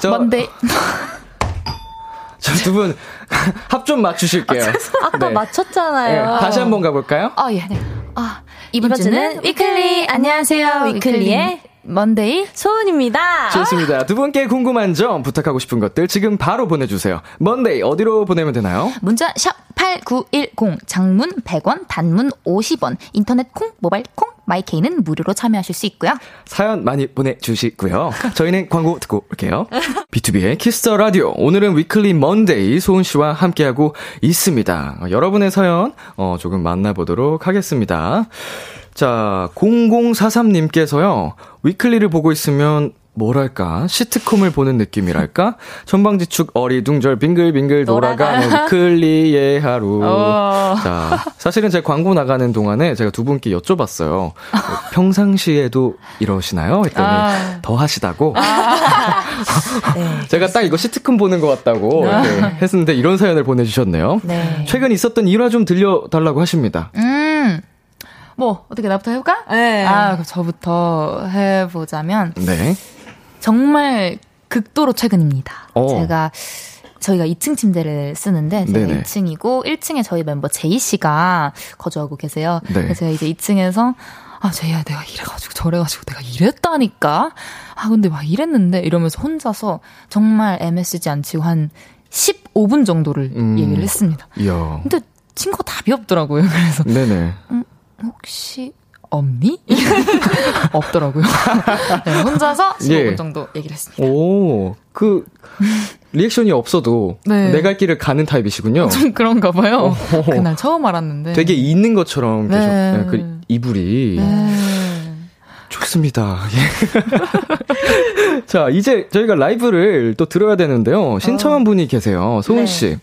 저- 먼데이 저 두 분 합 좀 맞추실게요. 아 까 네. 맞췄잖아요. 네, 다시 한번 가볼까요? 아 예. 네. 아 이번, 이번 주는 주는 위클리 안녕하세요. 위클리의 먼데이 소은입니다. 좋습니다. 두 분께 궁금한 점, 부탁하고 싶은 것들 지금 바로 보내주세요. 먼데이 어디로 보내면 되나요? 문자 샵8910 장문 100원 단문 50원 인터넷 콩 모바일 콩 마이케이는 무료로 참여하실 수 있고요. 사연 많이 보내주시고요. 저희는 광고 듣고 올게요. B2B의 키스터 라디오. 오늘은 위클리 먼데이 소은 씨와 함께하고 있습니다. 어, 여러분의 사연, 어, 조금 만나보도록 하겠습니다. 자, 0043님께서요, 위클리를 보고 있으면 뭐랄까, 시트콤을 보는 느낌이랄까? 천방지축 어리둥절 빙글빙글 돌아가는 위클리의 하루. 어. 자, 사실은 제가 광고 나가는 동안에 제가 두 분께 여쭤봤어요. 어, 평상시에도 이러시나요? 했더니 아. 더 하시다고. 네. 제가 딱 이거 시트콤 보는 것 같다고 이렇게 했는데 이런 사연을 보내주셨네요. 네. 최근 있었던 일화 좀 들려달라고 하십니다. 음. 뭐 어떻게 나부터 해볼까? 네. 아, 저부터 해보자면 네. 정말 극도로 최근입니다. 어. 제가 저희가 2층 침대를 쓰는데 제가 네네. 2층이고 1층에 저희 멤버 제이 씨가 거주하고 계세요. 네. 그래서 제가 이제 2층에서 아 제이야 내가 이래가지고 저래가지고 내가 이랬다니까. 아 근데 막 이랬는데 이러면서 혼자서 정말 MSG 안 치고 한 15분 정도를 음. 얘기를 했습니다. 이야. 근데 친구가 답이 없더라고요. 그래서 네네. 혹시 없니? 없더라고요. 네, 혼자서 15분 예. 정도 얘기를 했습니다. 오, 그, 리액션이 없어도 네. 내갈 길을 가는 타입이시군요. 좀 그런가 봐요. 오. 그날 처음 알았는데. 되게 있는 것처럼 계속 네. 네, 그 이불이 네. 좋습니다. 예. 자, 이제 저희가 라이브를 또 들어야 되는데요. 신청한 분이 계세요. 소은 네. 씨.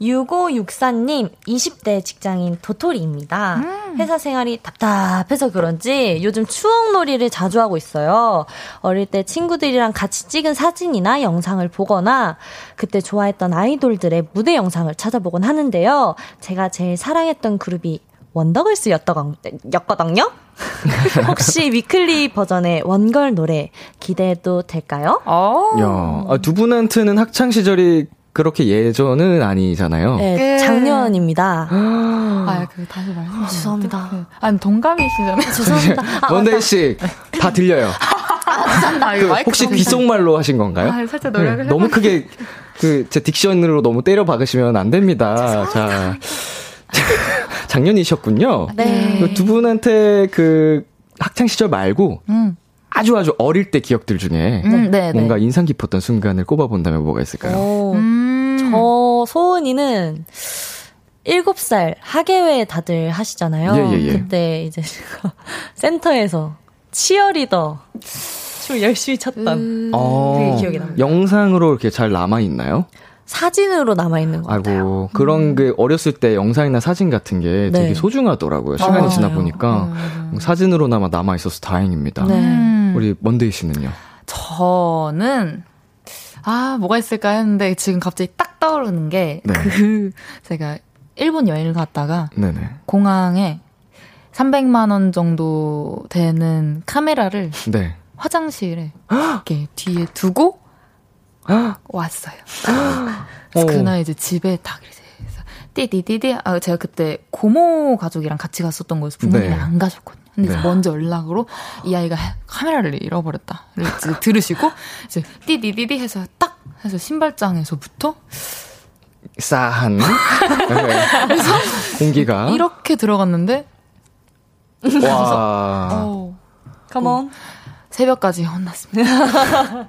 6564님, 20대 직장인 도토리입니다. 회사 생활이 답답해서 그런지 요즘 추억놀이를 자주 하고 있어요. 어릴 때 친구들이랑 같이 찍은 사진이나 영상을 보거나 그때 좋아했던 아이돌들의 무대 영상을 찾아보곤 하는데요. 제가 제일 사랑했던 그룹이 원더걸스였거든요? 혹시 위클리 버전의 원걸 노래 기대해도 될까요? 어. 야, 아, 두 분한테는 학창 시절이 그렇게 예전은 아니잖아요. 네, 그- 작년입니다. 아, 그 다시 말해. 죄송합니다. 네. 아니 동갑이시잖아요. 죄송합니다. 아, 먼데이 씨, 다 들려요. 아, 그 혹시 귓속말로 하신 건가요? 아, 살짝 노력을 네, 너무 크게 그 제 diction으로 너무 때려 박으시면 안 됩니다. 자. 작년이셨군요. 네. 그 두 분한테 그 학창 시절 말고 음. 아주 아주 어릴 때 기억들 중에 음, 네, 뭔가 네. 인상 깊었던 순간을 꼽아본다면 뭐가 있을까요? 오, 음. 저 소은이는 7살 하계회 다들 하시잖아요. 예, 예, 예. 그때 이제 제가 센터에서 치어리더 춤 열심히 췄던 어, 되게 기억이 납니다. 영상으로 이렇게 잘 남아 있나요? 사진으로 남아있는 것 같아요. 아이고 그런 그 어렸을 때 영상이나 사진 같은 게 되게 네. 소중하더라고요. 시간이 맞아요. 지나 보니까 사진으로나마 남아 있어서 다행입니다. 네. 음. 우리 먼데이 씨는요? 저는 아 뭐가 있을까 했는데 지금 갑자기 딱 떠오르는 게 네. 그 제가 일본 여행을 갔다가 네네. 공항에 300만 원 정도 되는 카메라를 네. 화장실에 이렇게 뒤에 두고 왔어요. 그날 이제 집에 딱 이제 띠디디디 아 제가 그때 고모 가족이랑 같이 갔었던 거여서 부모님이 네. 안 가셨거든요. 근데 네. 먼저 연락으로 이 아이가 카메라를 잃어버렸다를 이제 들으시고 이제 띠디디디 해서 딱 해서 신발장에서부터 싸한 네. 공기가 이렇게 들어갔는데 와 어, 컴온. 새벽까지 혼났습니다.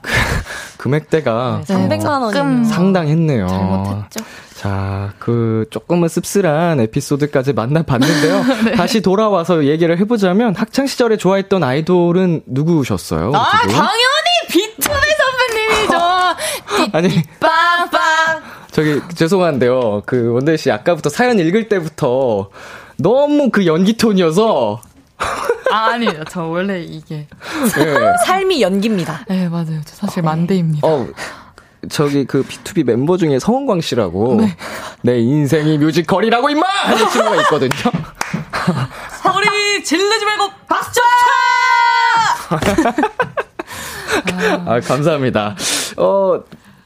금액대가 네, 300만 조금 원이면 상당했네요. 잘못했죠. 자, 그 조금은 씁쓸한 에피소드까지 만나봤는데요. 다시 돌아와서 얘기를 해보자면 학창 시절에 좋아했던 아이돌은 누구셨어요? 아두 분? 당연히 비투비 선배님이죠. 아니 빵빵. 저기 죄송한데요. 그 원대 씨 아까부터 사연 읽을 때부터 너무 그 연기 톤이어서 아, 아니에요. 저 원래 이게. 예. 삶이 연기입니다. 네, 맞아요. 저 사실 만대입니다. 어 저기 그 B2B 멤버 중에 성원광 씨라고 내 인생이 뮤지컬이라고 임마 하는 친구가 있거든요. 소리 지르지 말고 박수 아, 감사합니다. 어,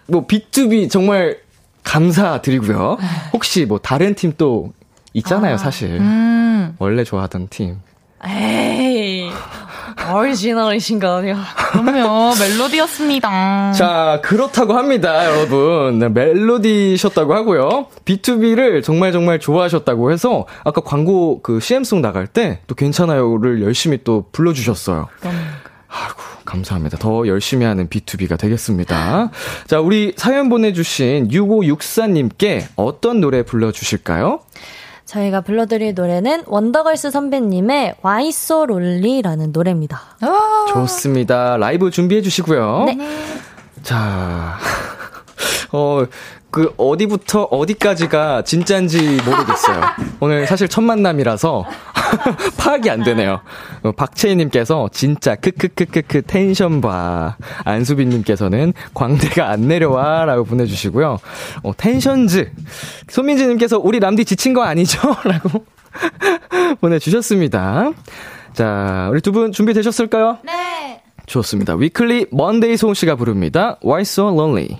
뭐, B2B 정말 감사드리고요. 혹시 뭐, 다른 팀 또 있잖아요, 사실. 음. 원래 좋아하던 팀. 에이, 아니야. 그럼요. 멜로디였습니다. 자, 그렇다고 합니다, 여러분. 네, 멜로디셨다고 하고요. B2B를 정말 정말 좋아하셨다고 해서, 아까 광고 그 CM송 나갈 때 또 괜찮아요를 열심히 또 불러주셨어요. 아이고, 감사합니다. 더 열심히 하는 B2B가 되겠습니다. 자, 우리 사연 보내주신 6564님께 어떤 노래 불러주실까요? 저희가 불러드릴 노래는 원더걸스 선배님의 Why So Lonely라는 노래입니다. 좋습니다. 라이브 준비해 주시고요. 네. 자, 어, 그, 어디부터 어디까지가 진짠지 모르겠어요. 오늘 사실 첫 만남이라서 파악이 안 되네요. 어, 박채희님께서 진짜 크크크크크 텐션 봐. 안수빈님께서는 광대가 안 내려와. 라고 보내주시고요. 어, 텐션즈. 손민지님께서 우리 람디 지친 거 아니죠? 라고 보내주셨습니다. 자, 우리 두 분 준비되셨을까요? 네. 좋습니다. 위클리 먼데이 소은 씨가 부릅니다. Why So Lonely.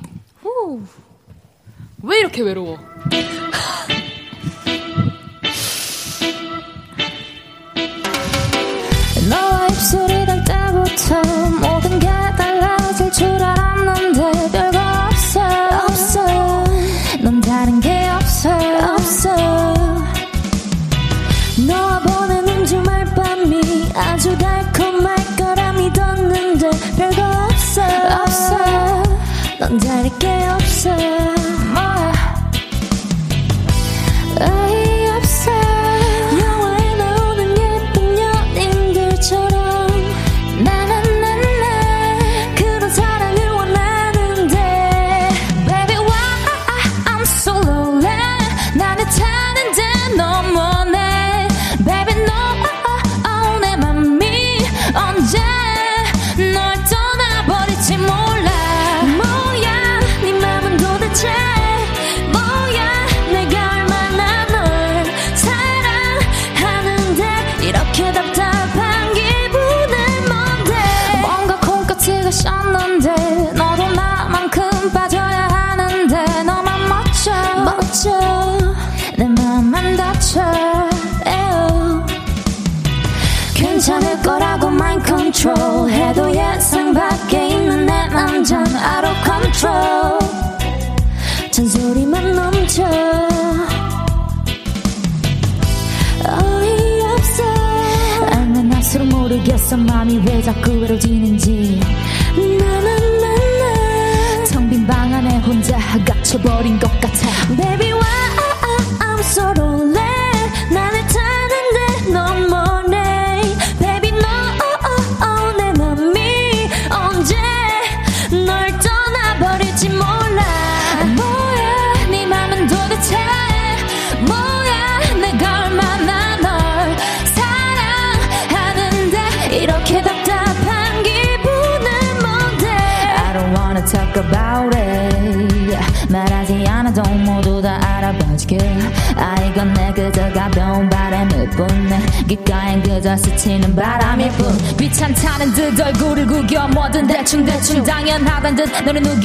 왜 이렇게 외로워? 너와 입술이 때부터 모든 게 달라질 줄 알았는데 별거 없어. 없어. 넌 다른 게 없어. 없어. 너와 보내는 주말 밤이 아주 달콤할 거라 믿었는데 별거 없어. 없어. 넌 다를 게 없어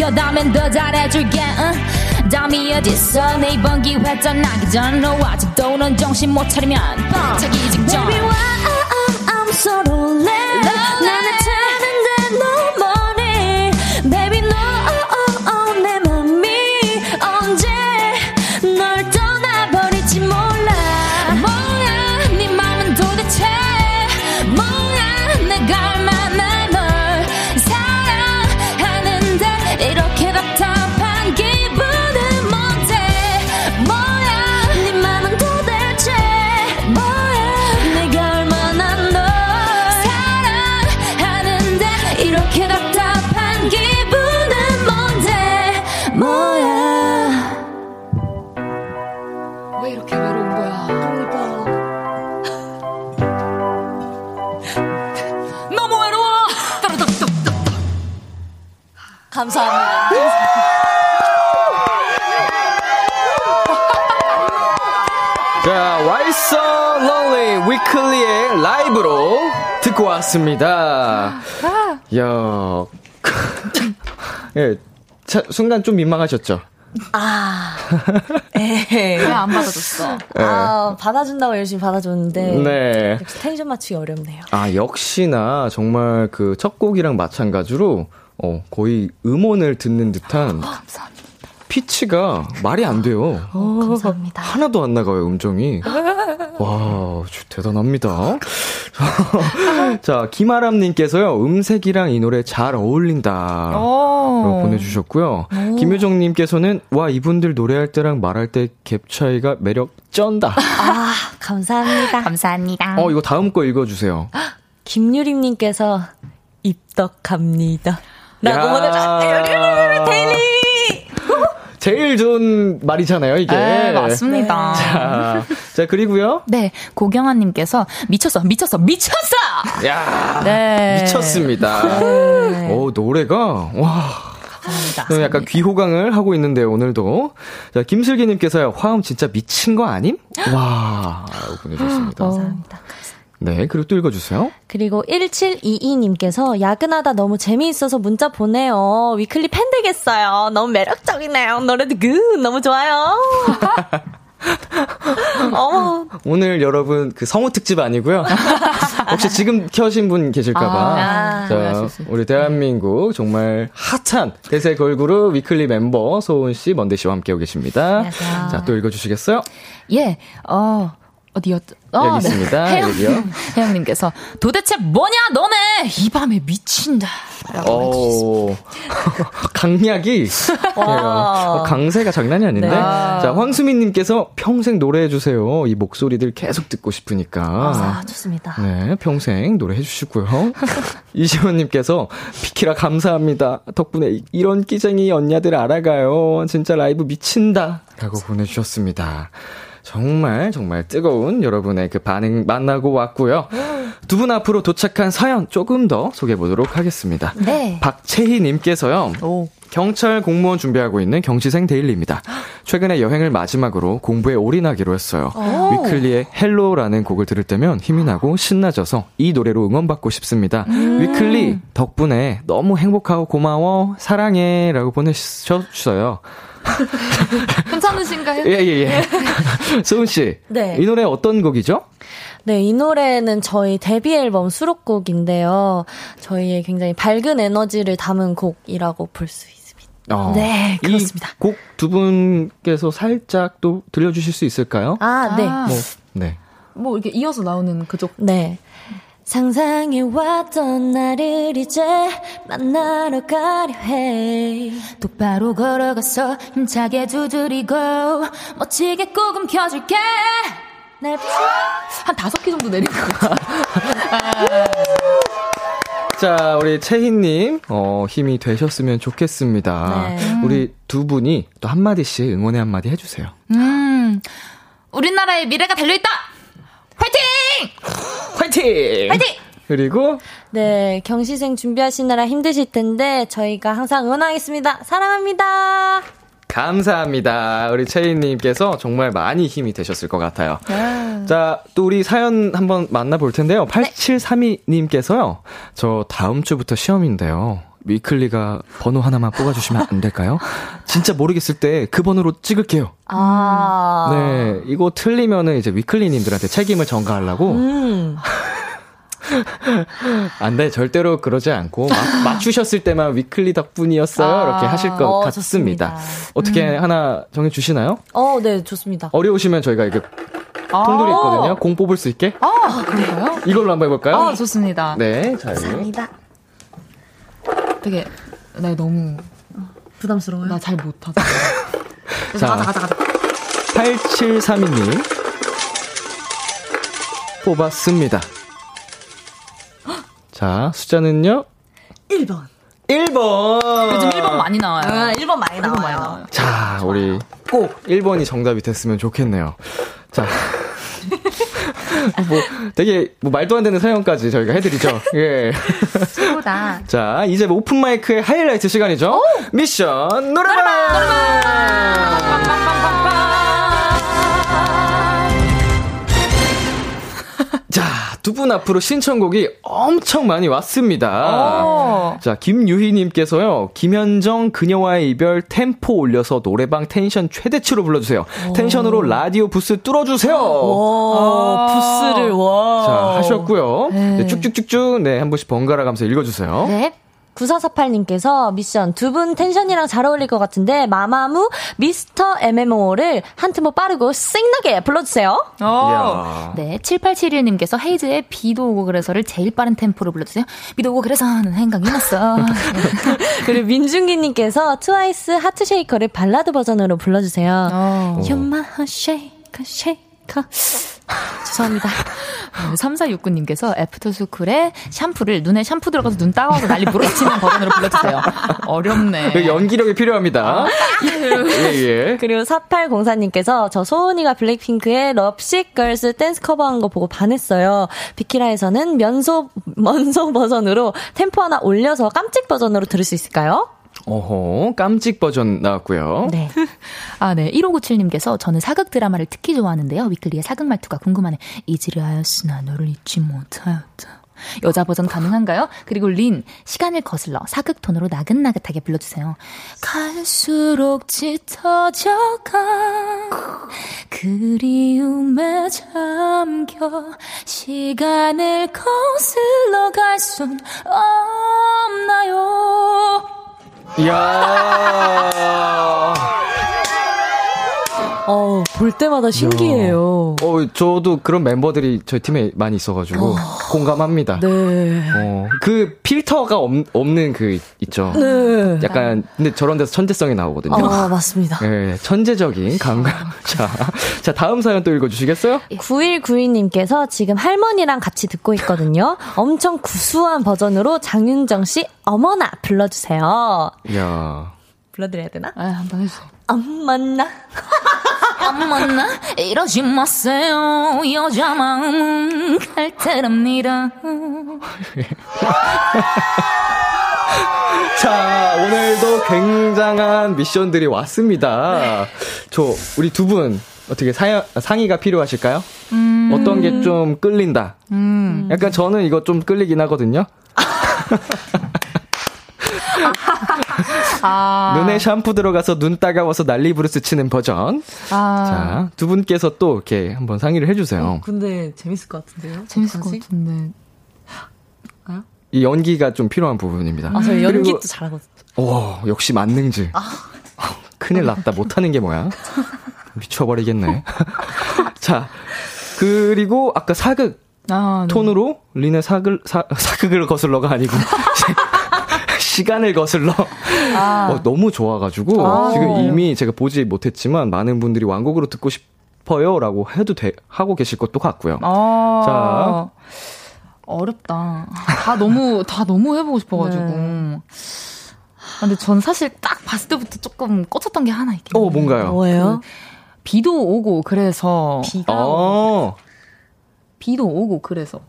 누겨다면 더 잘해줄게 응? dam이 어딨어 내 이번 기회 떠나기 전 너 아직도 넌 정신 못 차리면 뻥 차기 직전 왔습니다. 야, 예, 차- 순간 좀 민망하셨죠? 에 왜안 받아줬어? 아, 받아준다고 열심히 받아줬는데. 네. 역시 텐션 맞추기 어렵네요. 아, 역시나 정말 그 첫 곡이랑 마찬가지로 어, 거의 음원을 듣는 듯한 피치가 말이 안 돼요. 감사합니다. 하나도 안 나가요, 음정이. 와, 주- 대단합니다. 자, 김아람님께서요, 음색이랑 이 노래 잘 어울린다. 라고 보내주셨고요. 김효정님께서는, 와, 이분들 노래할 때랑 말할 때 갭 차이가 매력 쩐다. 아, 감사합니다. 감사합니다. 어, 이거 다음 거 읽어주세요. 김유림님께서 입덕합니다. 라고 야. 보내주셨어요. 데일리! 제일 좋은 말이잖아요, 이게. 네, 맞습니다. 자, 자, 그리고요. 네, 고경아님께서 미쳤어, 미쳤어, 미쳤어! 야 네. 미쳤습니다. 오, 노래가, 와. 감사합니다. 네, 약간 귀호강을 하고 있는데요, 오늘도. 자, 김슬기님께서요, 화음 진짜 미친 거 아님? 와, 보내주셨습니다. 감사합니다. 네, 그리고 또 읽어주세요. 그리고 1722님께서 야근하다 너무 재미있어서 문자 보내요. 위클리 팬 되겠어요. 너무 매력적이네요. 노래도 Good 너무 좋아요. 어머, 오늘 여러분 그 성우 특집 아니고요. 혹시 지금 켜신 분 계실까봐. 아, 자, 우리 대한민국 정말 핫한 대세 걸그룹 위클리 멤버 소은 씨, 먼데이 씨와 함께하고 계십니다. 안녕하세요. 자, 또 읽어주시겠어요? 예, 어, 어디였, 어, 여기 있습니다. 혜영. 혜영님께서 도대체 뭐냐, 너네! 이 밤에 미친다. 라고 해주셨습니다. 오, 강약이 어, 강세가 장난이 아닌데. 네. 자, 황수민님께서 평생 노래해 주세요. 이 목소리들 계속 듣고 싶으니까. 아, 좋습니다. 네, 평생 노래해 주시고요. 이시원님께서 피키라 감사합니다. 덕분에 이- 이런 끼쟁이 언니들 알아가요. 진짜 라이브 미친다. 라고 보내주셨습니다. 정말 정말 뜨거운 여러분의 그 반응 만나고 왔고요. 두 분 앞으로 도착한 사연 조금 더 소개해 보도록 하겠습니다. 네. 박채희 님께서요. 경찰 공무원 준비하고 있는 경시생 데일리입니다. 최근에 여행을 마지막으로 공부에 올인하기로 했어요. 위클리의 Hello라는 곡을 들을 때면 힘이 나고 신나져서 이 노래로 응원받고 싶습니다. 위클리 덕분에 너무 행복하고 고마워 사랑해 라고 보내주셨어요. 괜찮으신가요? 예, 예, 예. 소은 씨. 네. 이 노래 어떤 곡이죠? 네, 이 노래는 저희 데뷔 앨범 수록곡인데요. 저희의 굉장히 밝은 에너지를 담은 곡이라고 볼 수 있습니다. 어, 네, 그렇습니다. 이곡두 분께서 살짝 또 들려주실 수 있을까요? 아, 네. 아. 뭐, 네. 뭐, 이렇게 이어서 나오는 그쪽. 네. 상상해왔던 나를 이제 만나러 가려 해. 똑바로 걸어가서 힘차게 두드리고 멋지게 꼭 움켜줄게 날 푸- 한 다섯 개 정도 내린 것 같아 자, 우리 채희님, 어, 힘이 되셨으면 좋겠습니다. 네. 우리 두 분이 또 한마디씩 응원의 한마디 해주세요. 음 우리나라의 미래가 달려있다 화이팅 화이팅! 화이팅 그리고, 네, 경시생 준비하시느라 힘드실 텐데 저희가 항상 응원하겠습니다. 사랑합니다. 감사합니다. 우리 채희님께서 정말 많이 힘이 되셨을 것 같아요. 자, 또 우리 사연 한번 만나볼 텐데요. 8732님께서요. 저 다음 주부터 시험인데요. 위클리가 번호 하나만 뽑아주시면 안 될까요? 진짜 모르겠을 때 그 번호로 찍을게요. 아. 네, 이거 틀리면은 이제 위클리님들한테 책임을 전가하려고. 음. 안 돼, 절대로 그러지 않고, 마- 맞추셨을 때만 위클리 덕분이었어요. 이렇게 하실 것 어, 같습니다. 좋습니다. 어떻게 하나 정해주시나요? 어, 네, 좋습니다. 어려우시면 저희가 이게 통돌이 있거든요. 공 뽑을 수 있게. 아 그런가요? 이걸로 한번 해볼까요? 아 좋습니다 네, 자, 여기. 감사합니다. 되게 나 너무 부담스러워요. 나 잘 못하잖아 자, 가자 가자 가자 8732님. 뽑았습니다. 자, 숫자는요? 1번. 1번! 요즘 1번 많이 나와요 아, 1번 많이 나와요. 많이 나와요 자, 우리 꼭 1번이 정답이 됐으면 좋겠네요. 자. 뭐, 되게, 뭐, 말도 안 되는 사연까지 저희가 해드리죠. 예. 최고다 자, 이제 뭐 오픈 마이크의 하이라이트 시간이죠. 미션 노래방! 자, 두 분 앞으로 신청곡이 엄청 많이 왔습니다. 오. 자, 김유희님께서요, 김현정 그녀와의 이별 템포 올려서 노래방 텐션 최대치로 불러주세요. 텐션으로 라디오 부스 뚫어주세요. 오, 부스를, 와. 자, 하셨고요. 네, 쭉쭉쭉쭉, 네, 한 번씩 번갈아 가면서 읽어주세요. 네 9448님께서 미션 두 분 텐션이랑 잘 어울릴 것 같은데 마마무 Mr. 애매모호를 한 템포 빠르고 싱나게 불러주세요. 이야. 네, 7871님께서 헤이즈의 비도 오고 그래서를 제일 빠른 템포로 불러주세요. 비도 오고 그래서는 생각이 났어. 그리고 민준기님께서 트와이스 Heart Shaker를 발라드 버전으로 불러주세요. 어. You're my shaker, shaker. 죄송합니다. 3469님께서 애프터스쿨의 샴푸를 눈에 샴푸 들어가서 눈 따가워서 난리 부르스 치는 버전으로 불러주세요. 어렵네. 여기 연기력이 필요합니다. 예, 예. 그리고 4804님께서 저 소은이가 블랙핑크의 Lovesick Girls 댄스 커버한 거 보고 반했어요. 비키라에서는 면소, 먼소 버전으로 템포 하나 올려서 깜찍 버전으로 들을 수 있을까요? 어허, 깜찍 버전 나왔고요. 네. 아, 네. 1597님께서 저는 사극 드라마를 특히 좋아하는데요. 위클리의 사극 말투가 궁금하네. 잊으려 하였으나 너를 잊지 못하였다. 여자 버전 가능한가요? 그리고 린, 시간을 거슬러 사극 톤으로 나긋나긋하게 불러주세요. 갈수록 짙어져가 그리움에 잠겨 시간을 거슬러 갈 순 없나요? 이야. 어, 볼 때마다 신기해요. 어, 저도 그런 멤버들이 저희 팀에 많이 있어가지고 공감합니다. 네. 어, 그 필터가 없, 없는 그 있죠. 네. 약간 근데 저런 데서 천재성이 나오거든요. 아, 맞습니다. 네, 천재적인 감각. 자, 자 다음 사연 또 읽어주시겠어요? 9192님께서 지금 할머니랑 같이 듣고 있거든요. 엄청 구수한 버전으로 장윤정 씨 어머나 불러주세요. 이야. 불러드려야 되나? 아, 한번 해주세요. 엄마나. 안 만나 이러지 마세요 여자 마음은 갈대랍니다 자, 오늘도 굉장한 미션들이 왔습니다. 저, 우리 두 분, 어떻게 사, 상의가 필요하실까요? 어떤 게 좀 끌린다? 약간 저는 이거 좀 끌리긴 하거든요. 아, 눈에 샴푸 들어가서 눈 따가워서 난리 브루스 치는 버전. 아 자, 두 분께서 또 이렇게 한번 상의를 해주세요. 근데 재밌을 것 같은데요? 재밌을 것 같은데 이 연기가 좀 필요한 부분입니다. 아, 저 연기도 잘하거든요. 오, 역시 만능즈. 큰일 났다. 못하는 게 뭐야? 미쳐버리겠네. 자, 그리고 아까 사극 아, 네. 톤으로 리네 사극, 사, 사극을 거슬러가 아니고 시간을 거슬러 어, 너무 좋아가지고 아. 지금 이미 제가 보지 못했지만 많은 분들이 완곡으로 듣고 싶어요라고 해도 돼 하고 계실 것도 같고요. 아, 어렵다. 다 너무 다 너무 해보고 싶어가지고. 네. 아, 근데 전 사실 딱 봤을 때부터 조금 꽂혔던 게 하나 있긴 어 해요. 뭔가요? 뭐예요? 비도 오고 그래서 비가 어, 비도 오고 그래서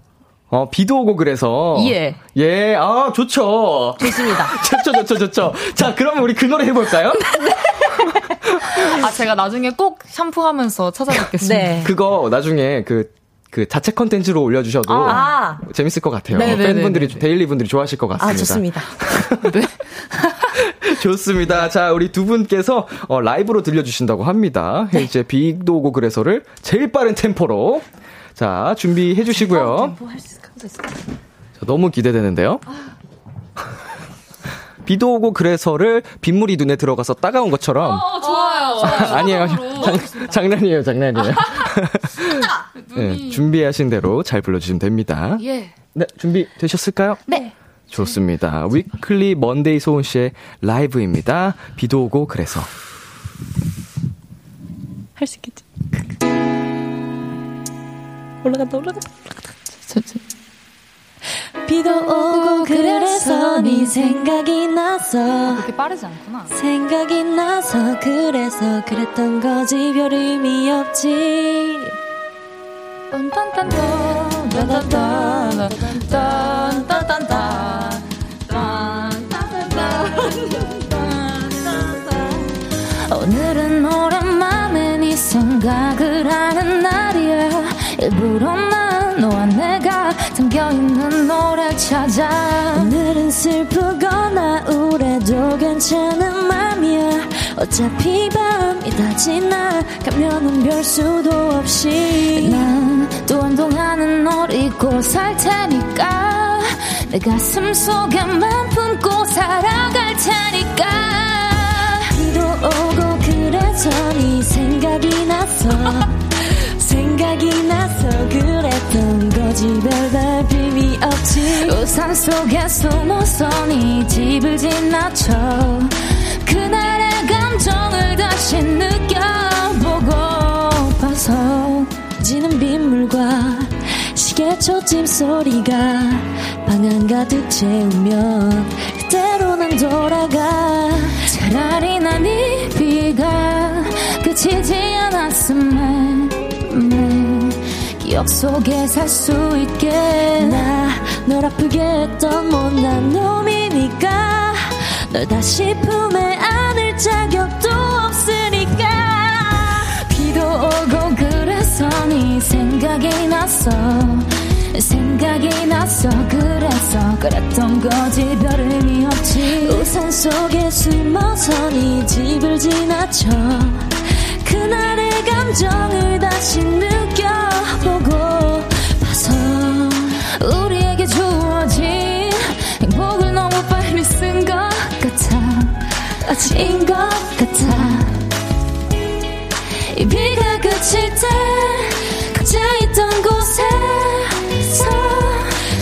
어 비도 오고 그래서 예. 예, 아 좋죠. 좋습니다. 좋죠, 좋죠, 좋죠. 자, 그러면 우리 그 노래 해볼까요? 아 제가 나중에 꼭 샴푸하면서 찾아뵙겠습니다. 네. 그거 나중에 그, 그 자체 컨텐츠로 올려주셔도 아, 재밌을 것 같아요. 네네네네. 팬분들이, 데일리 분들이 좋아하실 것 같습니다. 아, 좋습니다. 좋습니다. 자, 우리 두 분께서 어, 라이브로 들려주신다고 합니다. 네. 이제 비도 오고 그래서를 제일 빠른 템포로. 자, 준비해 주시고요. 자, 너무 기대되는데요. 비도 오고 그래서를 빗물이 눈에 들어가서 따가운 것처럼. 어, 좋아요. 아니에요. 장, 장난이에요, 장난이에요. 네, 준비하신 대로 잘 불러주시면 됩니다. 예. 네, 준비 되셨을까요? 네. 좋습니다. 위클리 먼데이 소은 씨의 라이브입니다. 비도 오고 그래서. 할 수 있겠지. 올라간다, 올라간다. 저, 저, 비도 오고 그래서 네 생각이 나서 그렇게 빠르지 않구나. 생각이 나서 그래서 그랬던 거지 별 의미 없지 오늘은 오랜만에 네 생각을 하는 날이야 일부러 난 너와 내가 담겨있는 노래 찾아. 오늘은 슬프거나 우울해도 괜찮은 맘이야. 어차피 밤이 다 지나 가면은 별 수도 없이. 난 또 한동안은 널 잊고 살 테니까. 내 가슴 속에만 품고 살아갈 테니까. 비도 오고 그래서 네 생각이 나서 생각이 나서 그랬던 거지. 별별 비미 없지. 우산 속에 숨어서 네 집을 지나쳐 그날의 감정을 다시 느껴보고파서 지는 빗물과 시계 초침 소리가 방안 가득 채우면 그대로 난 돌아가. 차라리 난이 비가 그치지 않았음에 내 기억 속에 살 수 있게. 나 널 아프게 했던 못난 놈이니까. 널 다시 품에 안을 자격도 없으니까. 비도 오고 그래서 네 생각이 났어. 생각이 났어. 그래서 그랬던 거지. 별의미 없지. 우산 속에 숨어서 네 집을 지나쳐. 그날의 감정을 다시 느껴. 아침인 것 같아. 이 비가 그칠 때 각자 있던 곳에서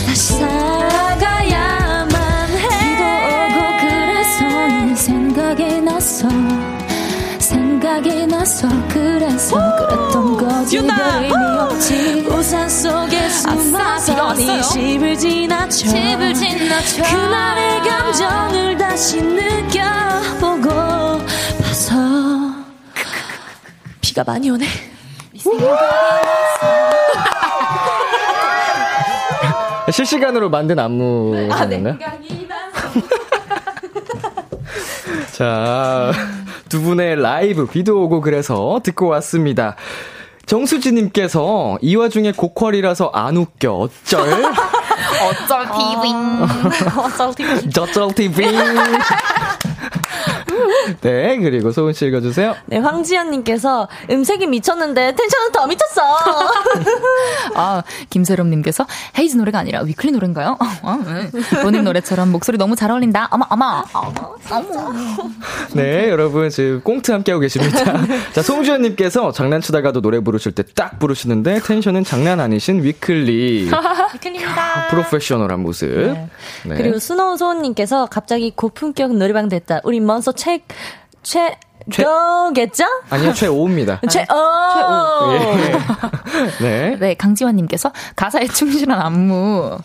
다시 살아가야만 해. 비도 오고 그래서 네 생각이 났어. 생각이 났어. 그래서 그랬던 거지 속에 네 집을 지나쳐 집을 지나쳐 그날의 감정을 다시 느껴보고 봐서 비가 많이 오네 실시간으로 만든 안무였나요? 자, 두 분의 라이브 비도 오고 그래서 듣고 왔습니다. 정수지님께서 이 와중에 고퀄이라서 안 웃겨. 어쩔? 어쩔 TV. 저쩔 TV 네 그리고 소은 씨 읽어주세요. 네, 황지연님께서 음색이 미쳤는데 텐션은 더 미쳤어. 아, 김세롬님께서 헤이즈 노래가 아니라 위클리 노래인가요? 어, 네. 본인 노래처럼 목소리 너무 잘 어울린다. 어머, 어머. 네, 여러분 지금 꽁트 함께하고 계십니다. 자, 송주현님께서 장난치다가도 노래 부르실 때 딱 부르시는데 텐션은 장난 아니신 위클리. 위클리입니다. 프로페셔널한 모습. 네. 그리고 스노우 소은님께서 갑자기 고품격 노래방 됐다. 우리 먼저 책, 최, 최- 죠겠죠? 아니요, 최고입니다. 최, 어. 예. 네. 네, 강지환님께서 가사에 충실한 안무.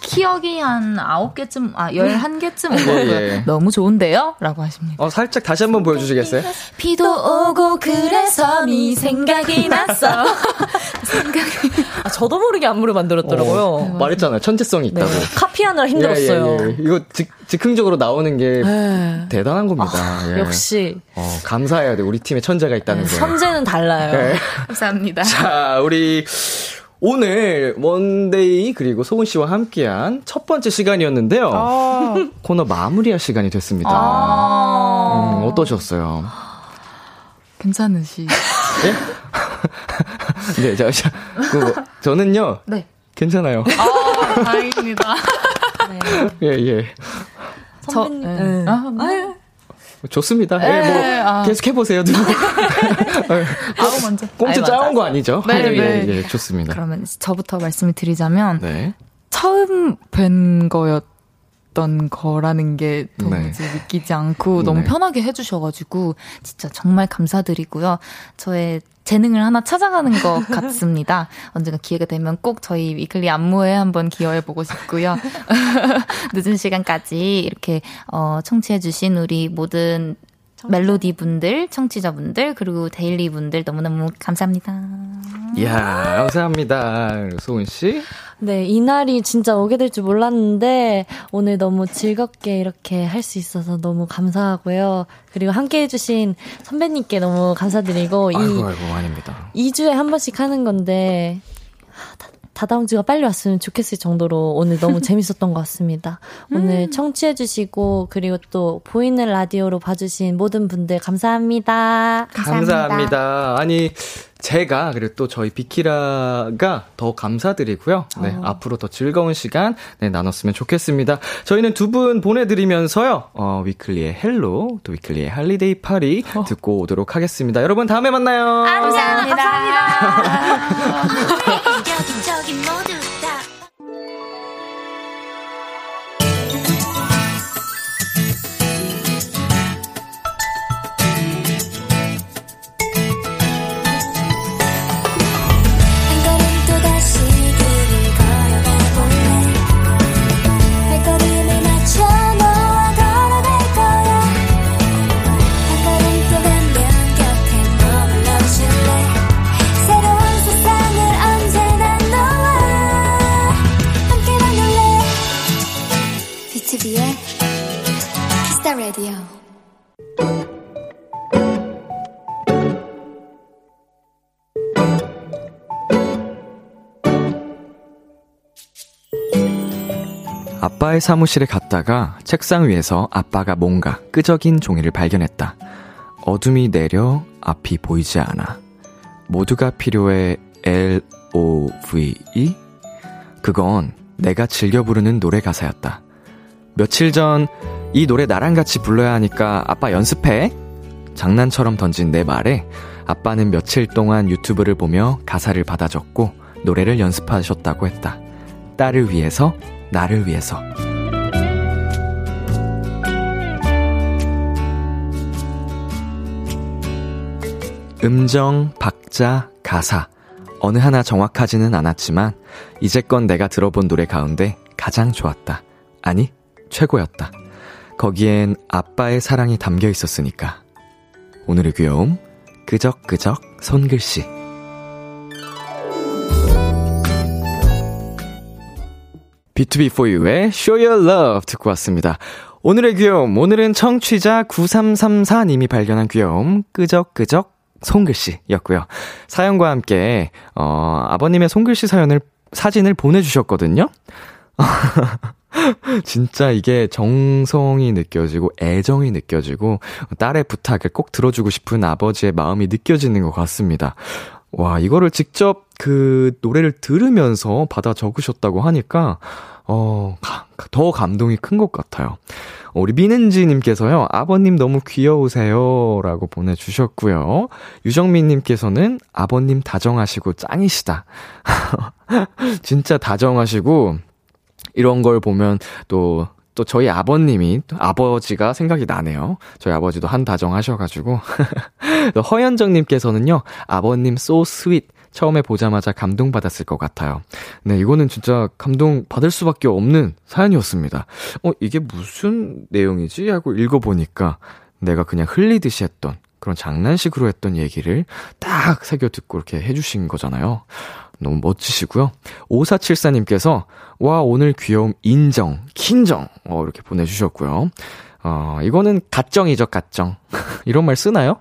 키역이 한 9개쯤, 아, 11개쯤 온 거고요. 예. 너무 좋은데요? 라고 하십니다. 어, 살짝 다시 한번 보여주시겠어요? 비도 오고 그래서 네 생각이 났어. 아, 저도 모르게 안무를 만들었더라고요. 어, 말했잖아요. 천재성이 있다고. 카피하느라 힘들었어요. 예, 예, 예. 이거 즉, 즉흥적으로 나오는 게 네. 대단한 겁니다. 예. 역시 어, 감사해야 돼. 우리 팀에 천재가 있다는 게. 천재는 달라요. 네. 감사합니다. 자, 우리 오늘 먼데이 그리고 소은 씨와 함께한 첫 번째 시간이었는데요. 코너 마무리할 시간이 됐습니다. 음, 어떠셨어요? 괜찮으시. 네, 자, 자, 그, 저는요. 네. 괜찮아요. 아, 다행입니다. 예, 예. 선배님. 저, 네. 아, 네. 좋습니다. 예, 뭐, 네, 아. 계속 해보세요, 두 분. 아우, 먼저. 꽁트 아이, 짜온. 거 아니죠? 네, 예, 네. 예, 예, 좋습니다. 그러면 저부터 말씀을 드리자면, 네. 처음 뵌 거였던 거라는 게 도무지 믿기지 않고 너무 네. 편하게 해주셔가지고 진짜 정말 감사드리고요. 저의 재능을 하나 찾아가는 것 같습니다. 언젠가 기회가 되면 꼭 저희 위클리 안무에 한번 기여해보고 싶고요. 늦은 시간까지 이렇게 어, 청취해주신 우리 모든 멜로디 분들, 청취자 분들, 그리고 데일리 분들 너무너무 감사합니다. 이야, 감사합니다. 소은 씨. 네, 이날이 진짜 오게 될 줄 몰랐는데, 오늘 너무 즐겁게 이렇게 할 수 있어서 너무 감사하고요. 그리고 함께 해주신 선배님께 너무 감사드리고, 이 아이고, 아이고, 아닙니다. 2주에 한 번씩 하는 건데, 하, 다, 다다음 주가 빨리 왔으면 좋겠을 정도로 오늘 너무 재밌었던 것 같습니다. 오늘 청취해주시고, 그리고 또 보이는 라디오로 봐주신 모든 분들 감사합니다. 감사합니다. 아니, 제가, 그리고 또 저희 비키라가 더 감사드리고요. 네, 앞으로 더 즐거운 시간, 네, 나눴으면 좋겠습니다. 저희는 두 분 보내드리면서요, 어, 위클리의 Hello, 또 위클리의 Holiday Party 듣고 오도록 하겠습니다. 여러분, 다음에 만나요. 여기저기 아빠의 사무실에 갔다가 책상 위에서 아빠가 뭔가 끄적인 종이를 발견했다. 어둠이 내려 앞이 보이지 않아. 모두가 필요해 L-O-V-E? 그건 내가 즐겨 부르는 노래 가사였다. 며칠 전 이 노래 나랑 같이 불러야 하니까 아빠 연습해? 장난처럼 던진 내 말에 아빠는 며칠 동안 유튜브를 보며 가사를 받아 적고 노래를 연습하셨다고 했다. 딸을 위해서, 나를 위해서. 음정, 박자, 가사. 어느 하나 정확하지는 않았지만, 이제껏 내가 들어본 노래 가운데 가장 좋았다. 아니, 최고였다. 거기엔 아빠의 사랑이 담겨 있었으니까. 오늘의 귀여움, 끄적끄적 손글씨. B2B4U의 Show Your Love 듣고 왔습니다. 오늘의 귀여움, 오늘은 청취자 9334님이 발견한 귀여움, 끄적끄적 손글씨였고요. 사연과 함께, 어, 아버님의 손글씨 사연을, 사진을 보내주셨거든요. 진짜 이게 정성이 느껴지고 애정이 느껴지고 딸의 부탁을 꼭 들어주고 싶은 아버지의 마음이 느껴지는 것 같습니다. 와, 이거를 직접 그 노래를 들으면서 받아 적으셨다고 하니까, 어, 더 감동이 큰 것 같아요. 우리 민은지님께서요, 아버님 너무 귀여우세요. 라고 보내주셨고요. 유정민님께서는 아버님 다정하시고 짱이시다. 진짜 다정하시고, 이런 걸 보면 또, 또 저희 아버님이, 아버지가 생각이 나네요. 저희 아버지도 한 다정 하셔가지고. 허현정님께서는요, 아버님 so sweet. 처음에 보자마자 감동 받았을 것 같아요. 네, 이거는 진짜 감동 받을 수밖에 없는 사연이었습니다. 어, 이게 무슨 내용이지? 하고 읽어보니까 내가 그냥 흘리듯이 했던 그런 장난식으로 했던 얘기를 딱 새겨 듣고 이렇게 해주신 거잖아요. 너무 멋지시고요. 5474님께서, 와, 오늘 귀여움 인정, 킨정, 어, 이렇게 보내주셨고요. 어, 이거는 가정이죠, 가정. 이런 말 쓰나요?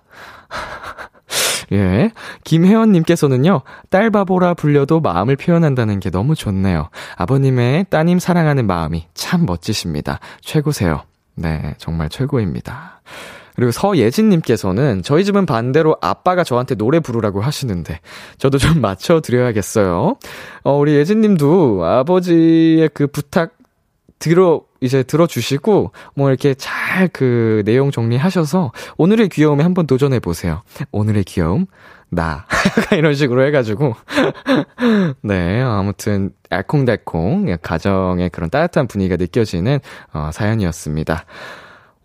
예. 김혜원님께서는요, 딸 바보라 불려도 마음을 표현한다는 게 너무 좋네요. 아버님의 따님 사랑하는 마음이 참 멋지십니다. 최고세요. 네, 정말 최고입니다. 그리고 서예진님께서는 저희 집은 반대로 아빠가 저한테 노래 부르라고 하시는데 저도 좀 맞춰드려야겠어요. 어, 우리 예진님도 아버지의 그 부탁 들어 이제 들어주시고 뭐 이렇게 잘 그 내용 정리하셔서 오늘의 귀여움에 한번 도전해 보세요. 오늘의 귀여움 나 이런 식으로 해가지고 네 아무튼 알콩달콩 가정의 그런 따뜻한 분위기가 느껴지는 어, 사연이었습니다.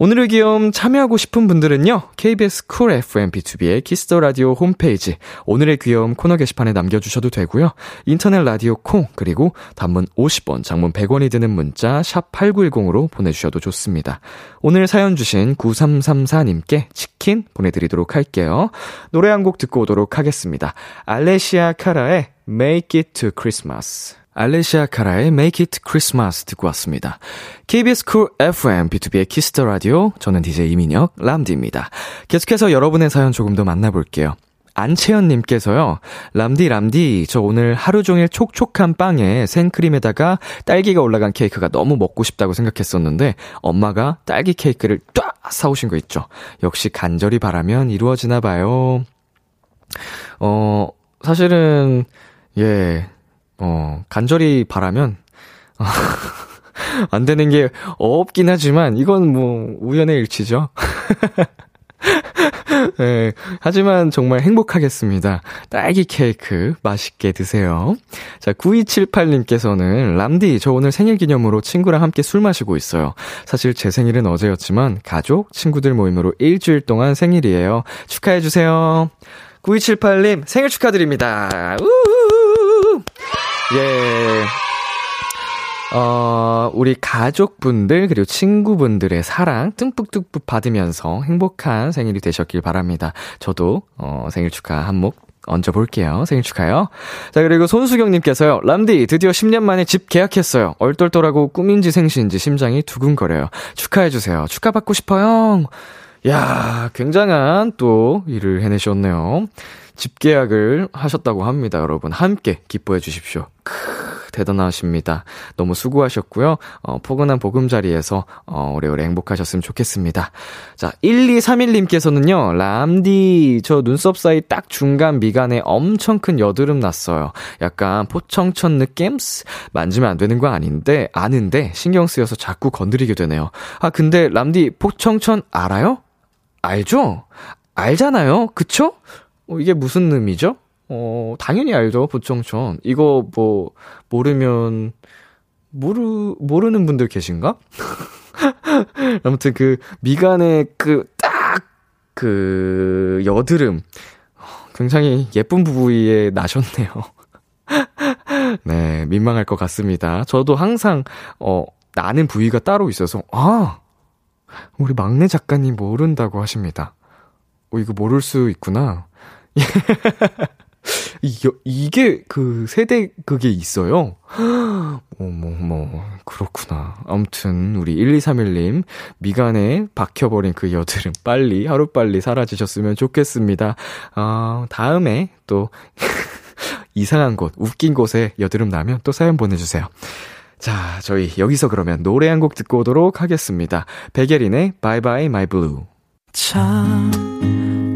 오늘의 귀여움 참여하고 싶은 분들은요, KBS 쿨 FM B2B의 키스터 라디오 홈페이지, 오늘의 귀여움 코너 게시판에 남겨주셔도 되고요, 인터넷 라디오 콩, 그리고 단문 50원, 장문 100원이 드는 문자, 샵8910으로 보내주셔도 좋습니다. 오늘 사연 주신 9334님께 치킨 보내드리도록 할게요. 노래 한 곡 듣고 오도록 하겠습니다. 알레시아 카라의 Make It to Christmas. 알레시아 카라의 Make It Christmas 듣고 왔습니다. KBS 쿨 FM, B2B의 키스터 라디오, 저는 DJ 이민혁, 람디입니다. 계속해서 여러분의 사연 조금 더 만나볼게요. 안채연님께서요, 람디, 람디, 저 오늘 하루 종일 촉촉한 빵에 생크림에다가 딸기가 올라간 케이크가 너무 먹고 싶다고 생각했었는데, 엄마가 딸기 케이크를 쫙 사오신 거 있죠. 역시 간절히 바라면 이루어지나 봐요. 어, 사실은, 예, 어, 간절히 바라면, 안 되는 게 없긴 하지만, 이건 뭐, 우연의 일치죠. 네, 하지만 정말 행복하겠습니다. 딸기 케이크 맛있게 드세요. 자, 9278님께서는 람디, 저 오늘 생일 기념으로 친구랑 함께 술 마시고 있어요. 사실 제 생일은 어제였지만 가족, 친구들 모임으로 일주일 동안 생일이에요. 축하해주세요. 9278님 생일 축하드립니다. 우우우우. 예. 어, 우리 가족분들, 그리고 친구분들의 사랑 듬뿍듬뿍 받으면서 행복한 생일이 되셨길 바랍니다. 저도, 어, 생일 축하 한몫 얹어볼게요. 생일 축하요. 자, 그리고 손수경님께서요. 람디, 드디어 10년 만에 집 계약했어요. 얼떨떨하고 꿈인지 생시인지 심장이 두근거려요. 축하해주세요. 축하받고 싶어요. 야 굉장한 또 일을 해내셨네요. 집 계약을 하셨다고 합니다, 여러분. 함께 기뻐해 주십시오. 크, 대단하십니다. 너무 수고하셨고요. 어, 포근한 보금자리에서 어, 오래오래 행복하셨으면 좋겠습니다. 자, 1231님께서는요, 람디, 저 눈썹 사이 딱 중간 미간에 엄청 큰 여드름 났어요. 약간 포청천 느낌? 만지면 안 되는 거 아닌데, 아는데, 신경 쓰여서 자꾸 건드리게 되네요. 아, 근데 람디, 포청천 알아요? 알죠? 알잖아요? 그쵸? 어, 이게 무슨 의미죠? 어, 당연히 알죠, 포청천. 이거 뭐, 모르면, 모르, 모르는 분들 계신가? 아무튼 그, 미간에 그, 딱, 그, 여드름. 굉장히 예쁜 부위에 나셨네요. 네, 민망할 것 같습니다. 저도 항상, 어, 나는 부위가 따로 있어서, 아! 우리 막내 작가님 모른다고 하십니다. 어, 이거 모를 수 있구나. 이, 이게 그 세대 그게 있어요. 어머, 뭐, 그렇구나. 아무튼, 우리 1231님, 미간에 박혀버린 그 여드름 빨리, 하루빨리 사라지셨으면 좋겠습니다. 아, 다음에 또, 이상한 곳, 웃긴 곳에 여드름 나면 또 사연 보내주세요. 자, 저희 여기서 그러면 노래 한 곡 듣고 오도록 하겠습니다. 백예린의 Bye Bye My Blue. 참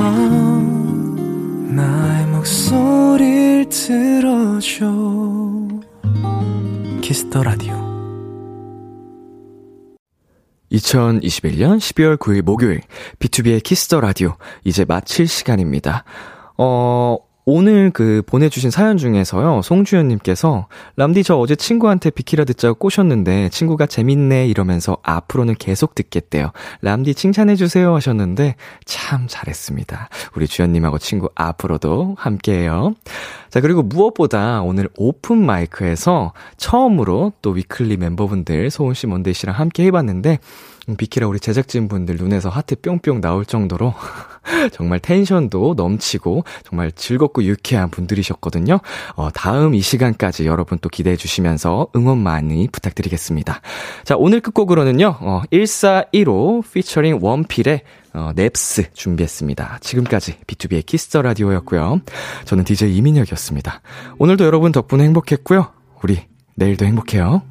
밤 나의 목소리를 들어줘 Kiss the Radio 2021년 12월 9일 목요일 B2B의 키스터 라디오 이제 마칠 시간입니다. 어, 오늘 그 보내주신 사연 중에서요, 송주연님께서, 람디 저 어제 친구한테 비키라 듣자고 꼬셨는데, 친구가 재밌네 이러면서 앞으로는 계속 듣겠대요. 람디 칭찬해주세요 하셨는데, 참 잘했습니다. 우리 주연님하고 친구 앞으로도 함께 해요. 자, 그리고 무엇보다 오늘 Open Mic에서 처음으로 또 위클리 멤버분들, 소은씨, 먼데이씨랑 함께 해봤는데, 비키라 우리 제작진분들 눈에서 하트 뿅뿅 나올 정도로 정말 텐션도 넘치고 정말 즐겁고 유쾌한 분들이셨거든요. 어, 다음 이 시간까지 여러분 또 기대해 주시면서 응원 많이 부탁드리겠습니다. 자, 오늘 끝곡으로는요, 어, 1415 피처링 원필의 어, naps 준비했습니다. 지금까지 B2B의 키스터 라디오였고요. 저는 DJ 이민혁이었습니다. 오늘도 여러분 덕분에 행복했고요. 우리 내일도 행복해요.